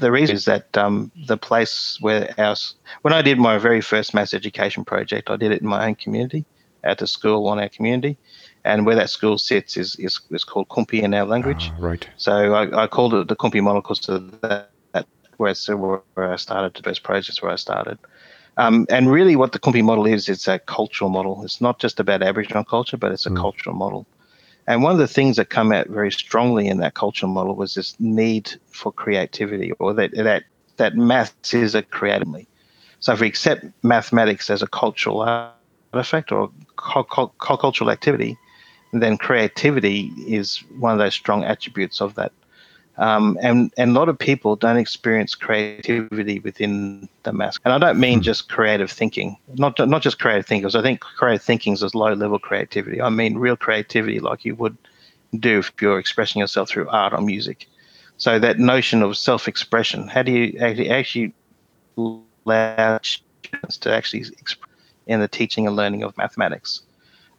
The reason is that um, the place where our when I did my very first mass education project, I did it in my own community at the school on our community, and where that school sits is is, is called Kumpi in our language. Uh, right. So I, I, called it the Kumpi model because of that, that where, where I started the first projects where I started. Um, and really, what the Kumpi model is, it's a cultural model. It's not just about Aboriginal culture, but it's a mm. cultural model. And one of the things that come out very strongly in that cultural model was this need for creativity, or that that that maths is a creatively. So if we accept mathematics as a cultural artifact or cultural activity, then creativity is one of those strong attributes of that um, and, and a lot of people don't experience creativity within the mask. And I don't mean hmm. just creative thinking, not, not just creative thinkers. I think creative thinking is low level creativity. I mean real creativity like you would do if you're expressing yourself through art or music. So that notion of self expression, how do you actually, actually allow students to actually express in the teaching and learning of mathematics?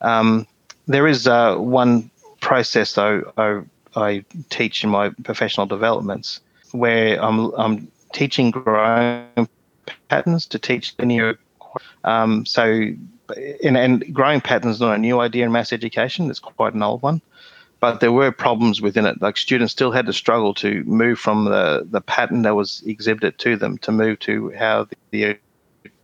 Um, there is uh, one process though I I teach in my professional developments, where I'm I'm teaching growing patterns to teach linear. Um, so, and, and growing patterns is not a new idea in mass education; it's quite an old one. But there were problems within it. Like students still had to struggle to move from the, the pattern that was exhibited to them to move to how the, the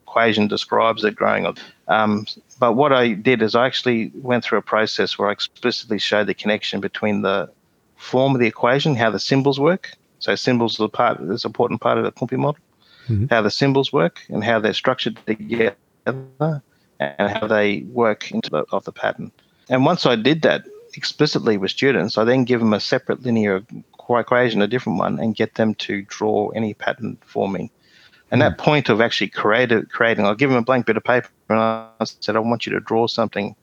equation describes it growing up. Um, but what I did is I actually went through a process where I explicitly showed the connection between the form of the equation, how the symbols work. So symbols are the part an important part of the Kumpi model. Mm-hmm. How the symbols work and how they're structured together and how they work into the of the pattern. And once I did that explicitly with students, I then give them a separate linear equation, a different one, and get them to draw any pattern for me. And mm-hmm. that point of actually creative, creating, I'll give them a blank bit of paper and I said, I want you to draw something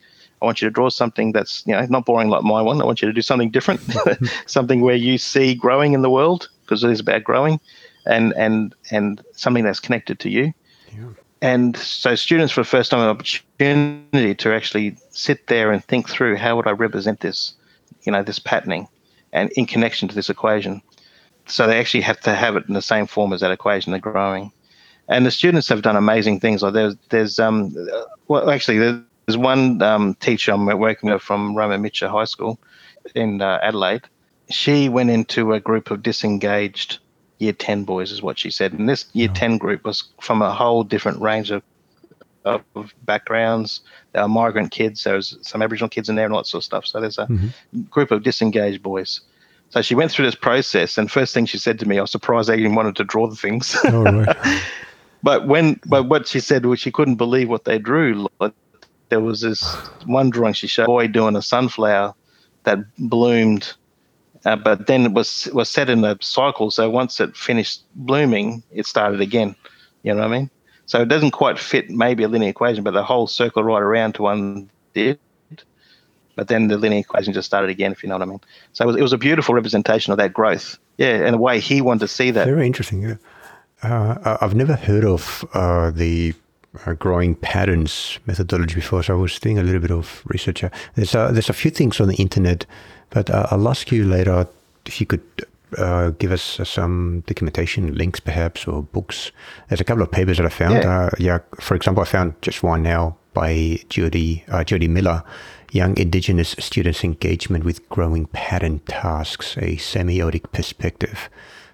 I want you to draw something that's you know not boring like my one. I want you to do something different, something where you see growing in the world because it is about growing, and and and something that's connected to you. Yeah. And so students for the first time an opportunity to actually sit there and think through how would I represent this, you know, this patterning, and in connection to this equation. So they actually have to have it in the same form as that equation. They're growing, and the students have done amazing things. Like there's there's um well actually there's one um, teacher I'm working with from Roma Mitchell High School in uh, Adelaide. She went into a group of disengaged year 10 boys, is what she said. And this year 10 group was from a whole different range of, of backgrounds. There are migrant kids, there was some Aboriginal kids in there and all that sort of stuff. So there's a mm-hmm. group of disengaged boys. So she went through this process, and first thing she said to me, I was surprised they even wanted to draw the things. Oh, right. but when, but what she said was she couldn't believe what they drew. Like there was this one drawing she showed a boy doing a sunflower that bloomed, uh, but then it was was set in a cycle. So once it finished blooming, it started again. You know what I mean? So it doesn't quite fit maybe a linear equation, but the whole circle right around to one did. But then the linear equation just started again, if you know what I mean. So it was, it was a beautiful representation of that growth. Yeah, and the way he wanted to see that. Very interesting. Uh, I've never heard of uh, the uh, growing patterns methodology before, so I was doing a little bit of research. There's a, there's a few things on the internet, but uh, I'll ask you later if you could uh, give us uh, some documentation, links perhaps, or books. There's a couple of papers that I found. Yeah, uh, yeah for example, I found just one now by Jodie uh, Jodie Miller, Young Indigenous Students' Engagement with Growing Pattern Tasks, a semiotic perspective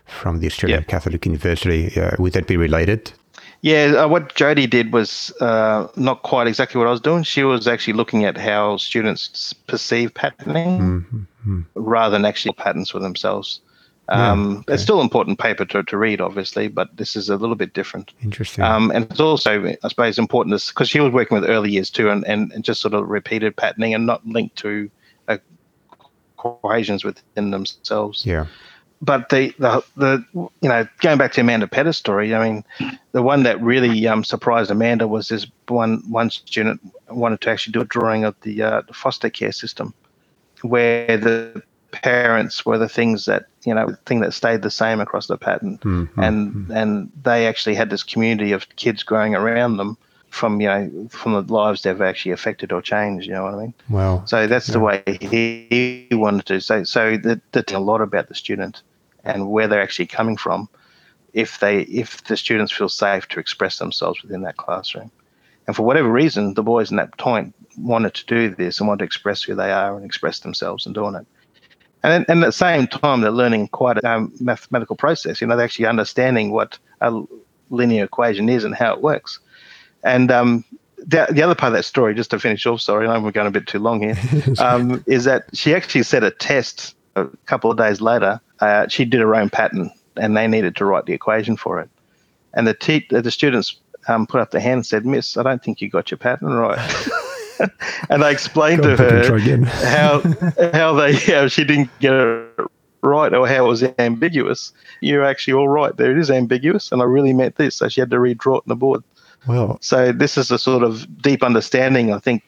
from the Australian Catholic University. Uh, would that be related? Yeah, uh, what Jodie did was uh, not quite exactly what I was doing. She was actually looking at how students perceive patterning mm-hmm. rather than actually patterns for themselves. Um, yeah, okay. It's still an important paper to, to read, obviously, but this is a little bit different. Interesting. Um, and it's also, I suppose, important because she was working with early years too, and, and, and, just sort of repeated patterning and not linked to uh, equations within themselves. Yeah but the, the the you know going back to Amanda Petter's story, I mean, the one that really um, surprised Amanda was this one one student wanted to actually do a drawing of the, uh, the foster care system, where the parents were the things that you know thing that stayed the same across the pattern, mm-hmm. and mm-hmm. and they actually had this community of kids growing around them from you know from the lives they've actually affected or changed. You know what I mean? Wow. So that's yeah. the way he, he wanted to. So so that that's a lot about the student and where they're actually coming from if they if the students feel safe to express themselves within that classroom. And for whatever reason, the boys in that point wanted to do this and wanted to express who they are and express themselves in doing it. And, and at the same time, they're learning quite a um, mathematical process. You know, they're actually understanding what a linear equation is and how it works. And um, the, the other part of that story, just to finish off, sorry, I know we're going a bit too long here, um, is that she actually set a test a couple of days later uh, she did her own pattern and they needed to write the equation for it. And the te- the students um, put up their hand and said, Miss, I don't think you got your pattern right. and I explained to her how how they how she didn't get it right or how it was ambiguous. You're actually all right. There it is ambiguous, and I really meant this. So she had to redraw it on the board. Well, so this is a sort of deep understanding. I think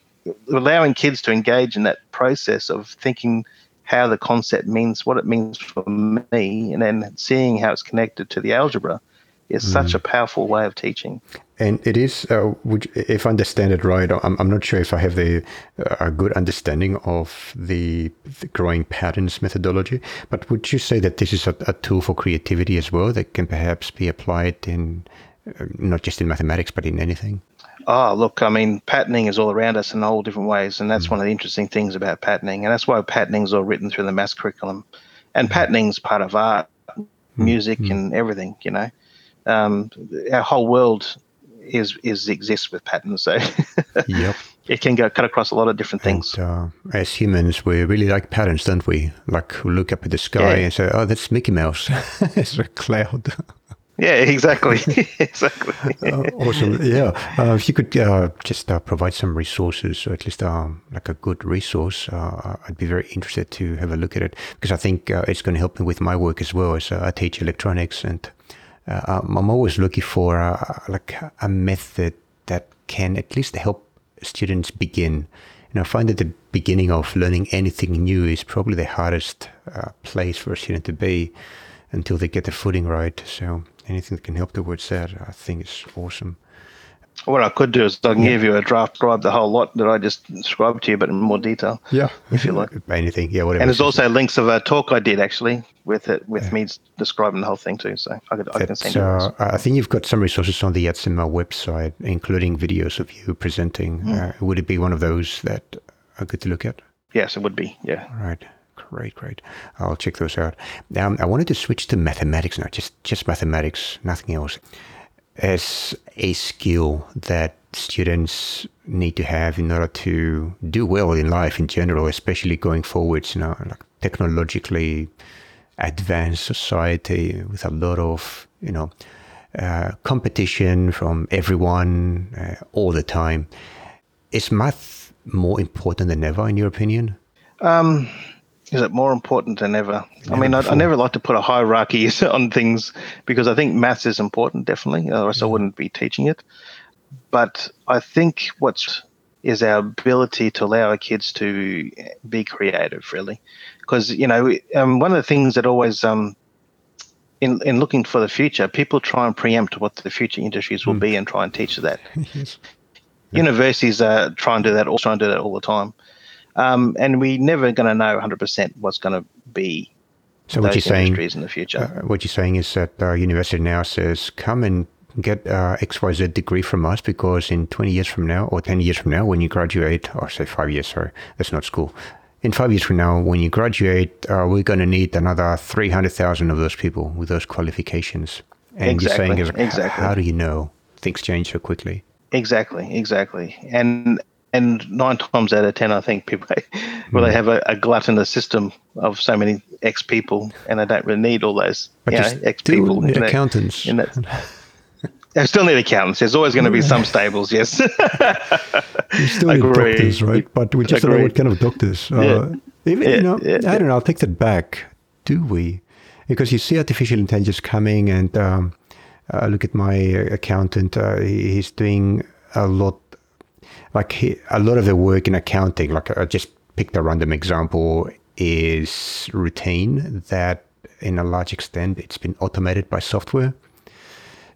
allowing kids to engage in that process of thinking how the concept means, what it means for me, and then seeing how it's connected to the algebra is mm. such a powerful way of teaching. And it is, uh, would, if I understand it right, I'm, I'm not sure if I have the uh, a good understanding of the, the, growing patterns methodology, but would you say that this is a, a tool for creativity as well that can perhaps be applied in uh, not just in mathematics but in anything? Oh, look, I mean, patterning is all around us in all different ways. And that's mm. one of the interesting things about patterning. And that's why patterning is all written through the maths curriculum. And patterning is part of art, mm. music, mm. and everything, you know. Um, our whole world is is exists with patterns. So yep. it can go cut across a lot of different things. And, uh, as humans, we really like patterns, don't we? Like we look up at the sky yeah. and say, "Oh, that's Mickey Mouse. it's a cloud." Yeah, exactly, exactly. uh, awesome. Yeah, uh, if you could uh, just uh, provide some resources, or at least um, like a good resource, uh, I'd be very interested to have a look at it because I think uh, it's going to help me with my work as well. As I teach electronics, and um, I'm always looking for like a method that can at least help students begin. And I find that the beginning of learning anything new is probably the hardest place for a student to be until they get the footing right. So anything that can help towards that, I think is awesome. What I could do is I can yeah. give you a draft, describe the whole lot that I just described to you, but in more detail. Yeah, if you like. Anything, yeah, whatever. And there's also links of a talk I did actually with it, with yeah. me describing the whole thing too. So I, could, I can send you. Uh, I think you've got some resources on the ATSIMA website, including videos of you presenting. Mm. Uh, would it be one of those that are good to look at? Yes, it would be. Yeah. All right. Great, great. I'll check those out. Um, I wanted to switch to mathematics now, just just mathematics, nothing else. As a skill that students need to have in order to do well in life in general, especially going forwards, you know, like technologically advanced society with a lot of, you know, uh, competition from everyone uh, all the time. Is math more important than ever, in your opinion? Um, is it more important than ever? I mean, I, I, never like to put a hierarchy on things because I think maths is important, definitely, otherwise I wouldn't be teaching it. But I think what's is our ability to allow our kids to be creative, really, because you know, um, one of the things that always um, in, in looking for the future, people try and preempt what the future industries will mm. be and try and teach that. yes. Universities uh, try and do that, all try and do that all the time. Um, and we're never going to know 100% what's going to be so what you're saying in the future. Uh, what you're saying is that uh, university now says, come and get uh, XYZ degree from us because in 20 years from now or 10 years from now when you graduate, or say five years, sorry, that's not school. In five years from now, when you graduate, uh, we're going to need another 300,000 of those people with those qualifications. And exactly, you're saying, is, exactly. how do you know things change so quickly? Exactly, exactly. And and nine times out of ten, I think people, well, they hmm. have a, a, gluttonous system of so many ex people, and they don't really need all those but you know, ex people. Need accountants. In that, they still need accountants. There's always going to be some stables, yes. you still need doctors, right? But we just don't know what kind of doctors. Uh, even, yeah, you know, yeah, I don't know. I'll take that back. Do we? Because you see artificial intelligence coming, and um, uh, look at my accountant. Uh, he's doing a lot like he, a lot of the work in accounting, like I just picked a random example, is routine that in a large extent it's been automated by software.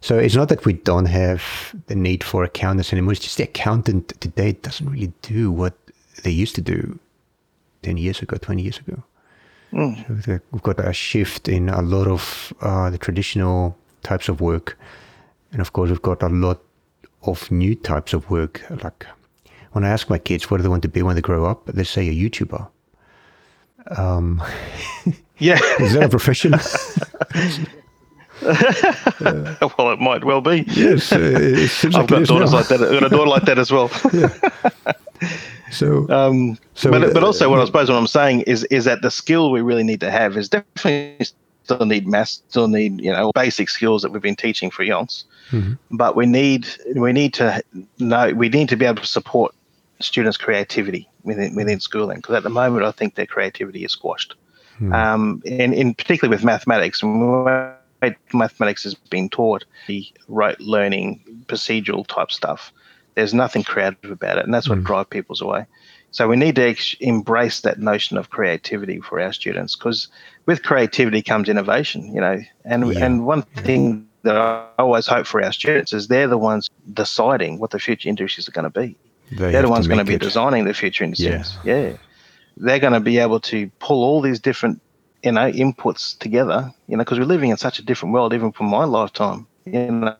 So it's not that we don't have the need for accountants anymore. It's just the accountant today doesn't really do what they used to do 10 years ago, 20 years ago. Mm. So we've got a shift in a lot of uh, the traditional types of work. And of course, we've got a lot of new types of work, like when I ask my kids what do they want to be when they grow up, they say a YouTuber. Um, yeah, is that a profession? well, it might well be. Yes, uh, I've like got daughters now. like that. I've got a daughter like that as well. yeah. So, um, so, but, but also, what I suppose what I'm saying is is that the skill we really need to have is definitely still need maths, still need you know basic skills that we've been teaching for yonks. Mm-hmm. But we need we need to know we need to be able to support students' creativity within within schooling because at the moment I think their creativity is squashed. Mm-hmm. Um, and in particularly with mathematics, mathematics has been taught the rote learning procedural type stuff. There's nothing creative about it, and that's what mm. drives people's away. So we need to embrace that notion of creativity for our students because with creativity comes innovation, you know. And yeah. and one thing that I always hope for our students is they're the ones deciding what the future industries are going to be. They are the ones going to be it. designing the future in industries. Yeah. yeah. They're going to be able to pull all these different, you know, inputs together, you know, because we're living in such a different world, even from my lifetime. You know,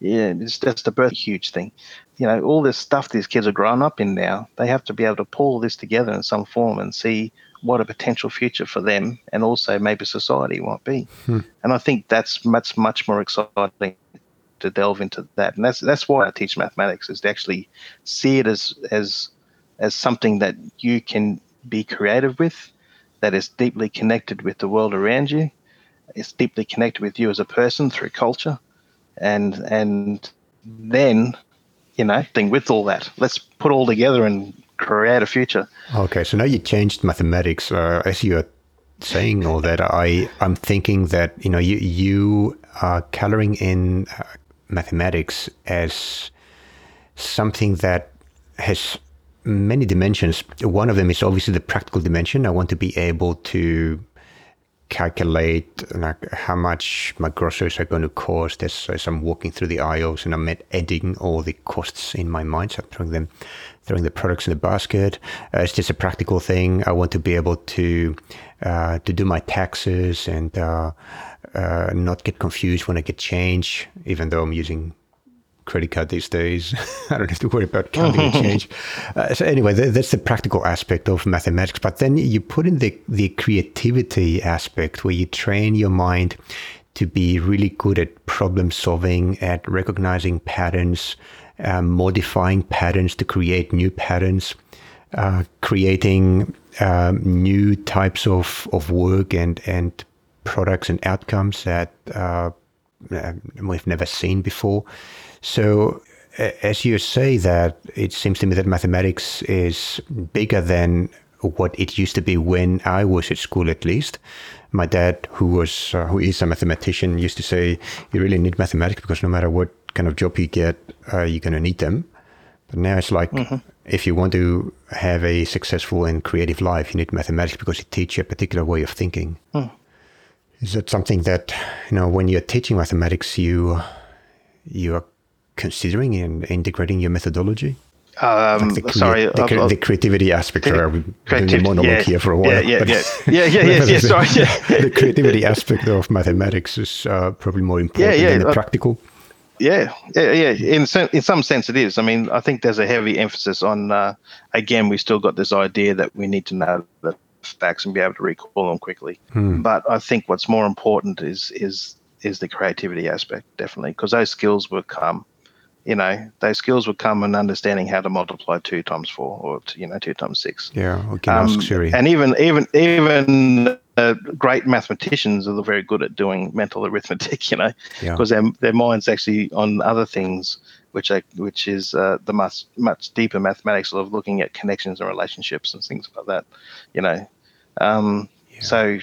yeah, it's just a birth huge thing. You know, all this stuff these kids are growing up in now, they have to be able to pull this together in some form and see what a potential future for them and also maybe society might be. Hmm. And I think that's much much more exciting to delve into that. And that's that's why I teach mathematics is to actually see it as as as something that you can be creative with, that is deeply connected with the world around you. It's deeply connected with you as a person through culture. And and then, you know, thing with all that. Let's put all together and create a future. Okay, so now you changed mathematics. Uh, as you are saying all that, I I'm thinking that you know you you are coloring in uh, mathematics as something that has many dimensions. One of them is obviously the practical dimension. I want to be able to calculate like how much my groceries are going to cost as, as I'm walking through the aisles and I'm adding all the costs in my mind. So I'm throwing them, throwing the products in the basket. Uh, it's just a practical thing. I want to be able to uh, to do my taxes and uh, uh not get confused when I get change, even though I'm using credit card these days. I don't have to worry about counting change. Uh, so anyway, th- that's the practical aspect of mathematics. But then you put in the the creativity aspect where you train your mind to be really good at problem solving, at recognizing patterns, um, modifying patterns to create new patterns, uh, creating um, new types of, of work and and products and outcomes that uh, we've never seen before. So, as you say that, it seems to me that mathematics is bigger than what it used to be when I was at school, at least. My dad, who was uh, who is a mathematician, used to say you really need mathematics because no matter what kind of job you get, uh, you're going to need them. But now it's like mm-hmm. If you want to have a successful and creative life, you need mathematics because it teaches you a particular way of thinking. Mm. Is that something that you know when you're teaching mathematics, you you are considering in integrating your methodology? Um, Like the, sorry, the, the creativity aspect. the Sorry, doing a monologue yeah, here for a while. yeah, yeah, yeah. Yeah, yeah, yeah, yeah, sorry, yeah. the creativity aspect of mathematics is uh, probably more important yeah, than the uh, practical. Yeah, yeah, yeah. In some, in some sense, it is. I mean, I think there's a heavy emphasis on. Uh, again, we still got this idea that we need to know the facts and be able to recall them quickly. But I think what's more important is is is the creativity aspect, definitely, because those skills will come. You know, those skills will come in understanding how to multiply two times four, or you know, two times six. Yeah, can Um. And even even even uh, great mathematicians are very good at doing mental arithmetic, you know, Yeah. because their their minds actually on other things, which are, which is uh, the much much deeper mathematics of looking at connections and relationships and things like that, you know. Um, So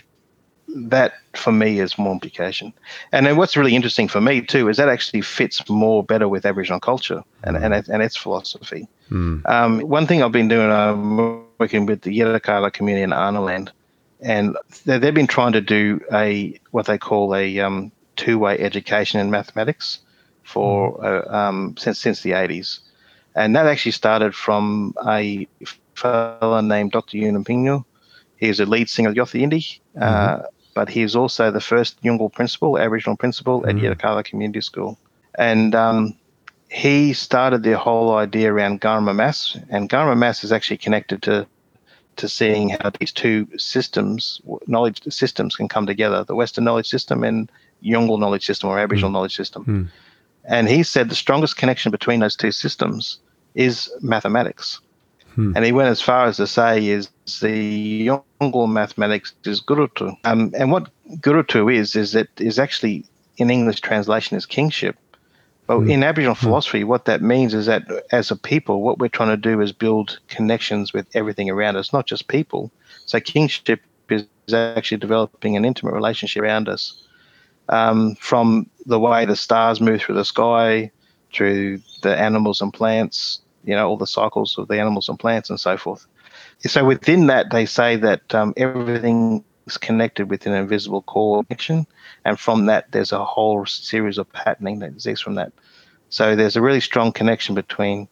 that for me is more implication. And then what's really interesting for me too is that actually fits more better with Aboriginal culture and and, and its philosophy. Um, one thing I've been doing, I'm working with the Yirrkala community in Arnhem and they- they've been trying to do a what they call a um, two-way education in mathematics for uh, um, since since the 80s, and that actually started from a fellow named Dr. Yunupingu. He's a lead singer of Yothu Yindi, uh, but he's also the first Yolngu principal, Aboriginal principal at Yirrkala Community School, and um, he started the whole idea around Garma Maths, and Garma Maths is actually connected to to seeing how these two systems, knowledge systems, can come together: the Western knowledge system and Yolngu knowledge system or Aboriginal hmm. knowledge system. Hmm. And he said the strongest connection between those two systems is mathematics. Hmm. And he went as far as to say is the Yolngu mathematics is Gurrutu. Um, and what Gurrutu is, is it is actually in English translation is kinship. But in Aboriginal philosophy, what that means is that as a people, what we're trying to do is build connections with everything around us, not just people. So kinship is actually developing an intimate relationship around us um, from the way the stars move through the sky, through the animals and plants, you know, all the cycles of the animals and plants and so forth. So within that, they say that um, everything is connected with an invisible core connection, and from that, there's a whole series of patterning that exists from that. So there's a really strong connection between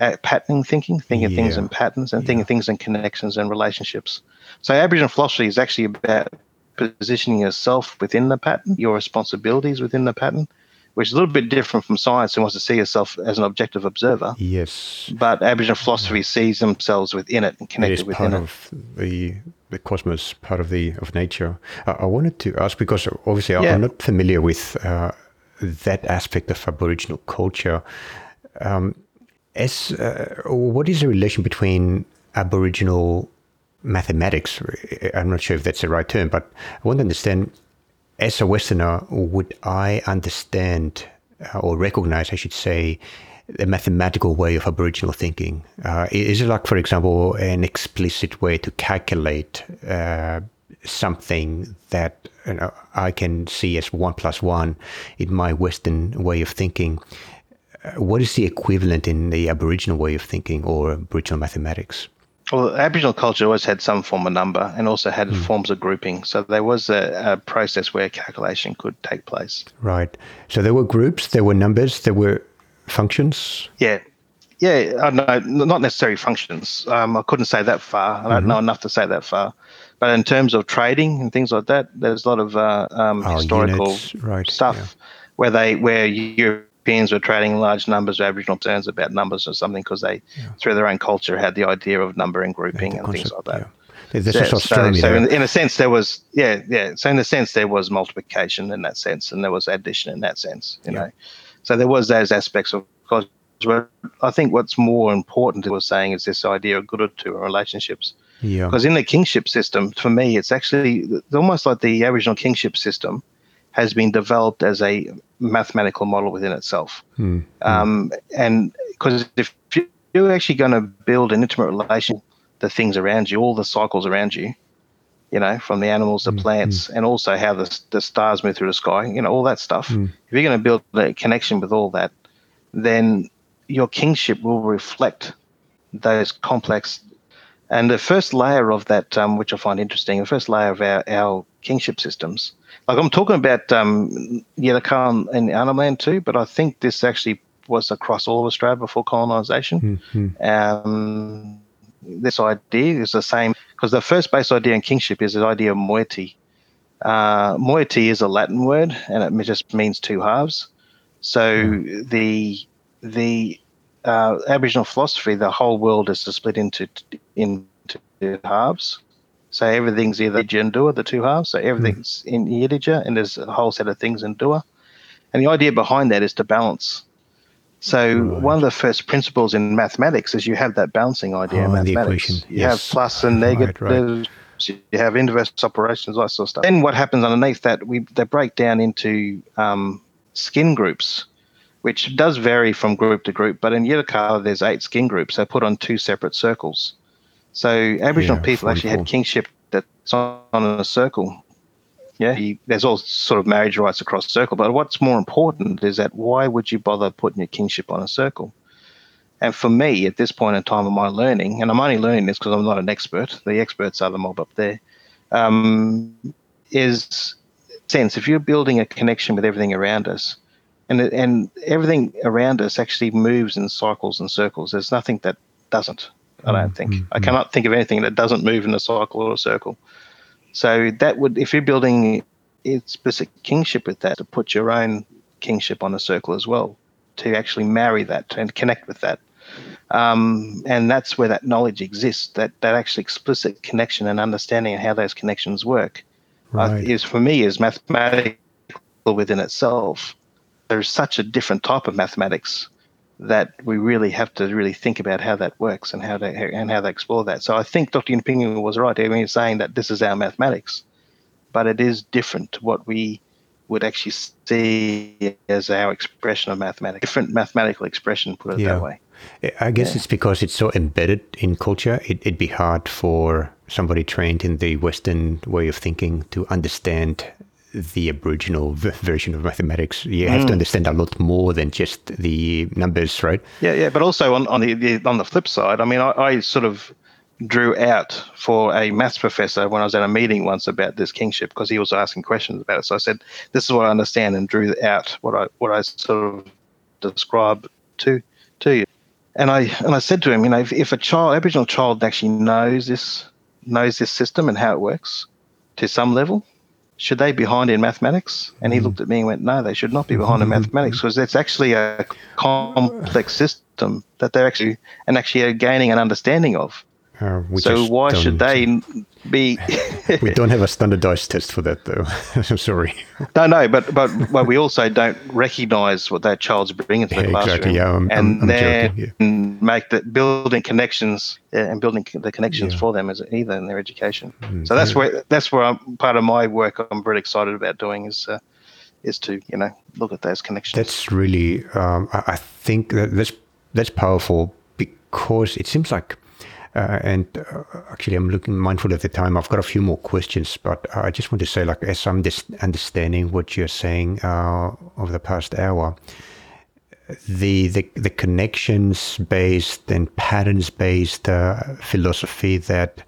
uh, patterning thinking, thinking things in patterns, and thinking things in connections and relationships. So Aboriginal philosophy is actually about positioning yourself within the pattern, your responsibilities within the pattern, which is a little bit different from science who wants to see yourself as an objective observer. Yes, But Aboriginal philosophy sees themselves within it and it connected is within part it. of the the cosmos, part of the of nature. I, I wanted to ask because obviously Yeah. I'm not familiar with uh, that aspect of Aboriginal culture. Um, as uh, what is the relation between Aboriginal mathematics? I'm not sure if that's the right term, but I want to understand. As a Westerner, would I understand uh, or recognize, I should say, the mathematical way of Aboriginal thinking? Uh, is it like, for example, an explicit way to calculate uh, something that you know, I can see as one plus one in my Western way of thinking? Uh, what is the equivalent in the Aboriginal way of thinking or Aboriginal mathematics? Well, Aboriginal culture always had some form of number and also had Hmm. forms of grouping. So there was a, a process where calculation could take place. Right. So there were groups, there were numbers, there were functions. Yeah. Yeah, I know, not necessarily functions. Um, I couldn't say that far. I Mm-hmm. don't know enough to say that far. But in terms of trading and things like that, there's a lot of uh, um, Oh, historical units, right, stuff yeah. where they where Europeans were trading large numbers of Aboriginal terms about numbers or something because they, through their own culture, had the idea of number and grouping the and things like that. yeah. There's Yeah, so, so in, in a sense, there was yeah, yeah. So in a sense, there was multiplication in that sense, and there was addition in that sense. You know, so there was those aspects of. But I think what's more important, was saying, is this idea of Gurrutu relationships. yeah. Because in the kinship system, for me, it's actually it's almost like the Aboriginal kinship system has been developed as a mathematical model within itself. Hmm. Um, and because if you're actually going to build an intimate relation, the things around you, all the cycles around you, you know, from the animals, the plants, and also how the, the stars move through the sky, you know, all that stuff. If you're going to build a connection with all that, then your kinship will reflect those complex. And the first layer of that, um, which I find interesting, the first layer of our, our kinship systems. Like I'm talking about um, Yirrkala and Arnhem Land too, but I think this actually was across all of Australia before colonisation. Mm-hmm. Um, this idea is the same because the first base idea in kinship is the idea of moiety. Uh, moiety is a Latin word, and it just means two halves. So mm. the the uh, Aboriginal philosophy, the whole world is split into into halves. So everything's either Yirritja and Dhuwa, the two halves. So everything's mm. in Yirritja, and there's a whole set of things in Dhuwa. And the idea behind that is to balance. So right. one of the first principles in mathematics is you have that balancing idea oh, in mathematics. You yes. have plus and negatives. Right, right. You have inverse operations, all that sort of stuff. Then what happens underneath that? We they break down into um, skin groups, which does vary from group to group. But in Yirrkala, there's eight skin groups. They're put on two separate circles. So Aboriginal yeah, people actually had kinship that's on a circle. Yeah, he, there's all sort of marriage rights across circle. But what's more important is that why would you bother putting your kinship on a circle? And for me, at this point in time of my learning, and I'm only learning this because I'm not an expert. The experts are the mob up there. Um, is sense if you're building a connection with everything around us, and and everything around us actually moves in cycles and circles. There's nothing that doesn't. I don't think. Mm-hmm. I cannot think of anything that doesn't move in a cycle or a circle. So that would, if you're building explicit kinship with that, to put your own kinship on a circle as well, to actually marry that and connect with that. Um, and that's where that knowledge exists. That that actually explicit connection and understanding of how those connections work right. uh, is for me is mathematical within itself. There's such a different type of mathematics that we really have to really think about how that works and how they and how they explore that. So I think Dr. Yunupingu was right when he was saying that this is our mathematics, but it is different to what we would actually see as our expression of mathematics. Different mathematical expression, put it yeah. that way. I guess yeah. it's because it's so embedded in culture. It, would be hard for somebody trained in the Western way of thinking to understand the Aboriginal version of mathematics, you have mm. to understand a lot more than just the numbers, right? Yeah, yeah. But also on, on the, the on the flip side, I mean, I, I, sort of drew out for a maths professor when I was at a meeting once about this kinship because he was asking questions about it. So I said, "This is what I understand," and drew out what I what I sort of described to to you. And I and I said to him, you know, if, if a child, Aboriginal child, actually knows this knows this system and how it works to some level, should they be behind in mathematics? And he mm. looked at me and went, no, they should not be behind in mathematics because it's actually a complex system that they're actually and actually are gaining an understanding of. Uh, so why should they be? we don't have a standardized test for that, though. I'm sorry. No, no, but but but we also don't recognise what that child's bringing to the yeah, classroom, exactly, yeah, I'm, and then yeah. make the building connections and building the connections yeah. for them as either in their education. Mm, so that's where that's where I'm, part of my work I'm very excited about doing is. Uh, is to you know look at those connections. That's really, um, I think that that's that's powerful because it seems like uh, and uh, actually, I'm looking mindful of the time. I've got a few more questions, but I just want to say, like, as I'm just understanding what you're saying uh, over the past hour, the the, the connections based and patterns based uh, philosophy that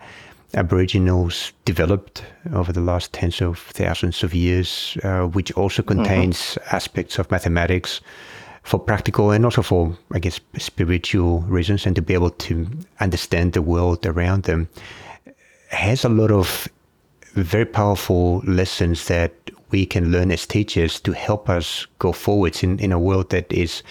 Aboriginals developed over the last tens of thousands of years, uh, which also mm-hmm. contains mm-hmm. aspects of mathematics for practical and also for, I guess, spiritual reasons and to be able to understand the world around them has a lot of very powerful lessons that we can learn as teachers to help us go forwards in, in a world that is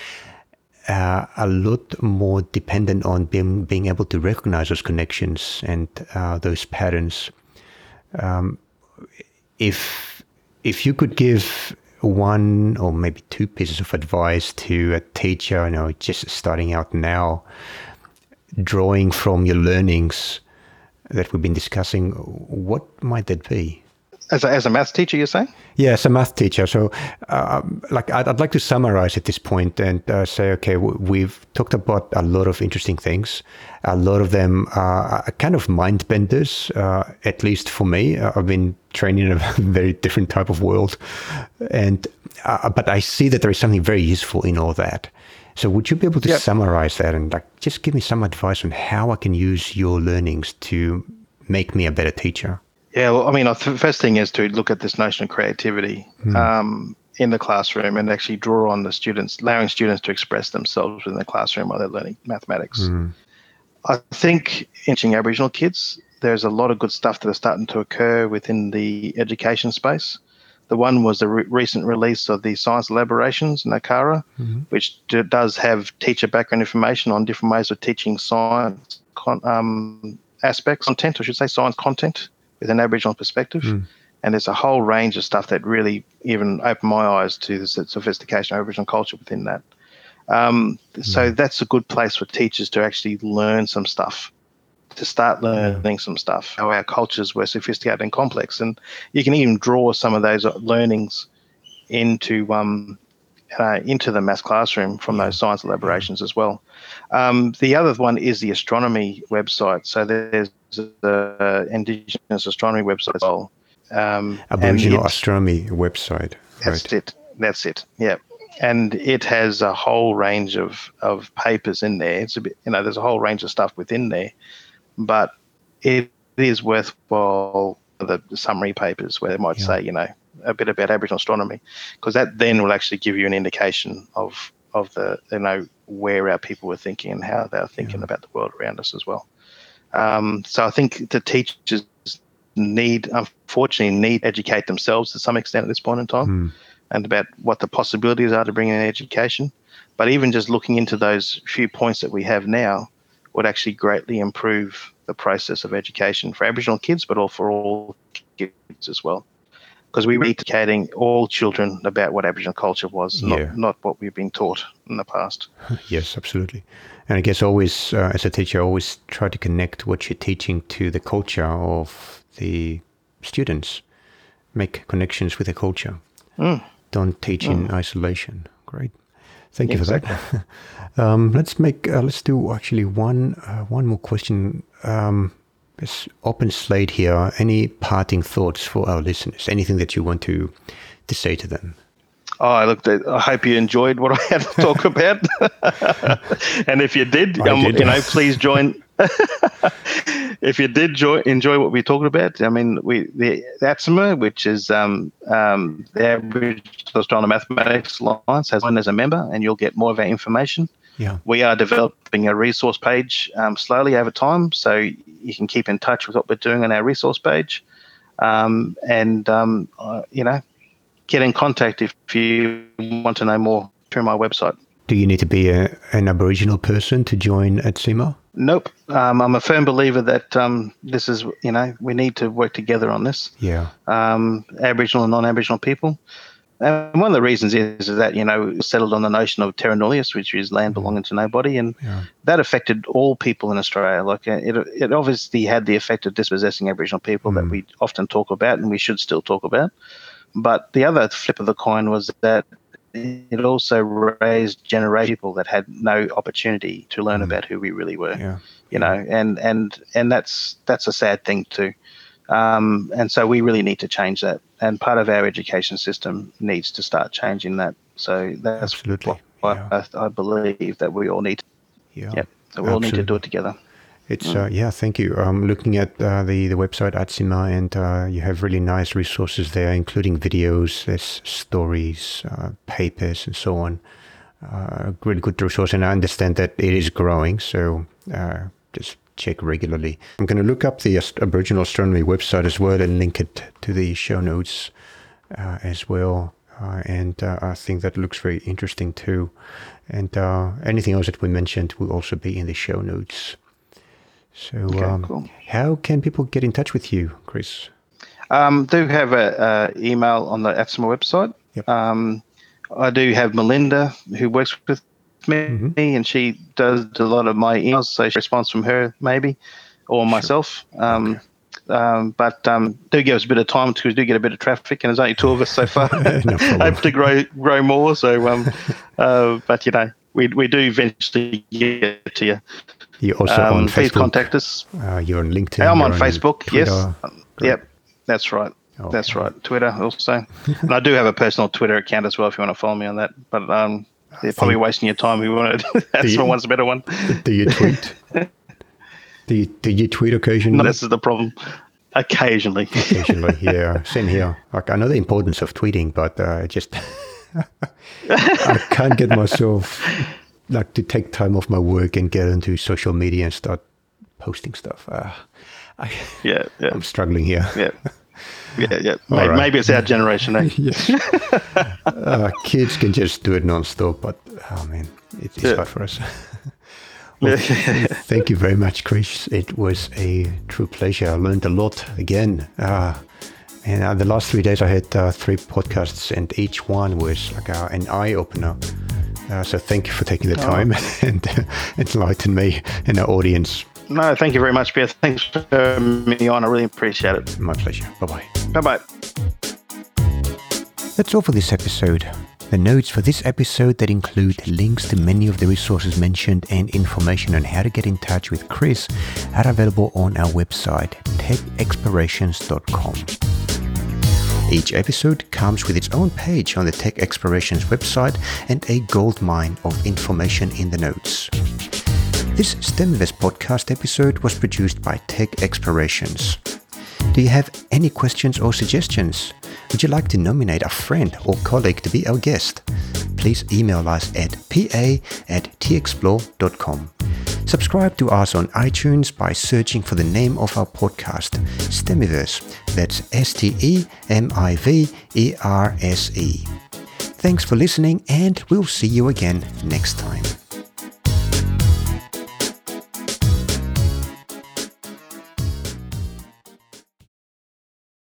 uh, a lot more dependent on being, being able to recognize those connections and uh, those patterns. Um, if if you could give one or maybe two pieces of advice to a teacher, you know, just starting out now, drawing from your learnings that we've been discussing, what might that be? As a, as a math teacher, you're saying? Yeah, as a math teacher. So, uh, like, I'd, I'd, like to summarize at this point and uh, say, okay, we've talked about a lot of interesting things. A lot of them are kind of mind benders, uh, at least for me. Uh, I've been training in a very different type of world, and uh, but I see that there is something very useful in all that. So, would you be able to yep. summarize that and like just give me some advice on how I can use your learnings to make me a better teacher? Yeah, well, I mean, the first thing is to look at this notion of creativity mm. um, in the classroom and actually draw on the students, allowing students to express themselves within the classroom while they're learning mathematics. Mm. I think teaching Aboriginal kids, there's a lot of good stuff that are starting to occur within the education space. The one was the re- recent release of the science elaborations in mm-hmm. which d- does have teacher background information on different ways of teaching science con- um, aspects, content, I should say, science content with an Aboriginal perspective. Mm. And there's a whole range of stuff that really even opened my eyes to the sophistication of Aboriginal culture within that. Um, mm. So that's a good place for teachers to actually learn some stuff, to start learning some stuff, how our cultures were sophisticated and complex. And you can even draw some of those learnings into um, uh, into the math classroom from those science elaborations as well. Um, the other one is the astronomy website. So there's the Indigenous astronomy website as well. Um, Aboriginal astronomy website. That's right. it. That's it. Yeah. And it has a whole range of, of papers in there. It's a bit, you know, there's a whole range of stuff within there, but it is worthwhile the summary papers where they might yeah. say, you know, a bit about Aboriginal astronomy, because that then will actually give you an indication of of the you know where our people were thinking and how they're thinking yeah. about the world around us as well. Um, so I think the teachers need, unfortunately, need educate themselves to some extent at this point in time, mm. and about what the possibilities are to bring in education. But even just looking into those few points that we have now would actually greatly improve the process of education for Aboriginal kids, but all for all kids as well because we were educating all children about what Aboriginal culture was, yeah. not, not what we've been taught in the past. Yes, absolutely. And I guess always, uh, as a teacher, always try to connect what you're teaching to the culture of the students. Make connections with the culture. Mm. Don't teach mm. in isolation. Great. Thank you exactly. for that. um, let's make uh, let's do actually one uh, one more question. Um, it's open slate here. Any parting thoughts for our listeners? Anything that you want to to say to them? Oh, I looked at. I hope you enjoyed what I had to talk about. and if you did, um, did. you know, please join. if you did joy, enjoy what we talked about, I mean, we the ATSIMA, which is um, um, the Average Australian Mathematics Alliance, has one as a member, and you'll get more of our information. Yeah. We are developing a resource page um, slowly over time, so you can keep in touch with what we're doing on our resource page, um, and um, uh, you know, get in contact if you want to know more through my website. Do you need to be a, an Aboriginal person to join ATSIMA? Nope. Um, I'm a firm believer that um, this is, you know, we need to work together on this. Yeah. Um, Aboriginal and non-Aboriginal people. And one of the reasons is, is that, you know, settled on the notion of terra nullius, which is land belonging to nobody. And yeah. that affected all people in Australia. Like uh, it, it obviously had the effect of dispossessing Aboriginal people mm. that we often talk about and we should still talk about. But the other flip of the coin was that it also raised generation people that had no opportunity to learn mm. about who we really were. Yeah. You know, and and and that's that's a sad thing too. Um, and so we really need to change that. And part of our education system needs to start changing that. So that's Absolutely. what yeah. I, I, believe that we all need. To, yeah. Yep. So we all need to do it together. It's mm. uh, yeah, thank you. I'm looking at uh, the the website ATSIMA, and uh, you have really nice resources there, including videos, there's stories, uh, papers, and so on. Uh, really good resource, and I understand that it is growing. So uh, just check regularly. I'm going to look up the Aboriginal Astronomy website as well and link it to the show notes uh, as well. Uh, and uh, I think that looks very interesting too. And uh, anything else that we mentioned will also be in the show notes. So, okay, um, cool. how can people get in touch with you, Chris? Um, do have a, a, email on the ATSIMA website. Yep. Um, I do have Melinda who works with me, mm-hmm. and she does a lot of my emails, so she responds from her maybe, or myself. Sure. Um, okay. Um, but um, do give us a bit of time because we do get a bit of traffic, and there's only two of us so far. no Hope to grow grow more. So, um, uh, but you know, we we do eventually get to you. You're also um, on please Facebook. contact us. Uh, you're on LinkedIn. I'm on Facebook. On yes. Yep. That's right. Okay. That's right. Twitter also, and I do have a personal Twitter account as well. If you want to follow me on that, but um, they're probably wasting your time. We want to. That's the one's a better one. Do you tweet? do you do you tweet occasionally? No, this is the problem. Occasionally. Occasionally, yeah. Same here. Like I know the importance of tweeting, but uh, just I can't get myself like to take time off my work and get into social media and start posting stuff. Uh, I, yeah, yeah. I'm struggling here. Yeah. Yeah, yeah. Maybe, right. maybe, it's our generation, eh? uh, kids can just do it non-stop, but oh man, it, it's yeah. hard for us. well, thank you very much, Chris. It was a true pleasure. I learned a lot again. Uh, and uh, the last three days, I had uh, three podcasts, and each one was like uh, an eye opener. Uh, so thank you for taking the oh. time oh. and enlighten me and our audience. No, thank you very much, Pierre. Thanks for having me on. I really appreciate it. My pleasure. Bye bye. Bye bye. That's all for this episode. The notes for this episode that include links to many of the resources mentioned and information on how to get in touch with Chris are available on our website, techexplorations.com. Each episode comes with its own page on the Tech Explorations website and a goldmine of information in the notes. This STEMiverse podcast episode was produced by Tech Explorations. Do you have any questions or suggestions? Would you like to nominate a friend or colleague to be our guest? Please email us at pa at texplore.com. Subscribe to us on iTunes by searching for the name of our podcast, STEMiverse. That's S T E M I V E R S E. Thanks for listening, and we'll see you again next time.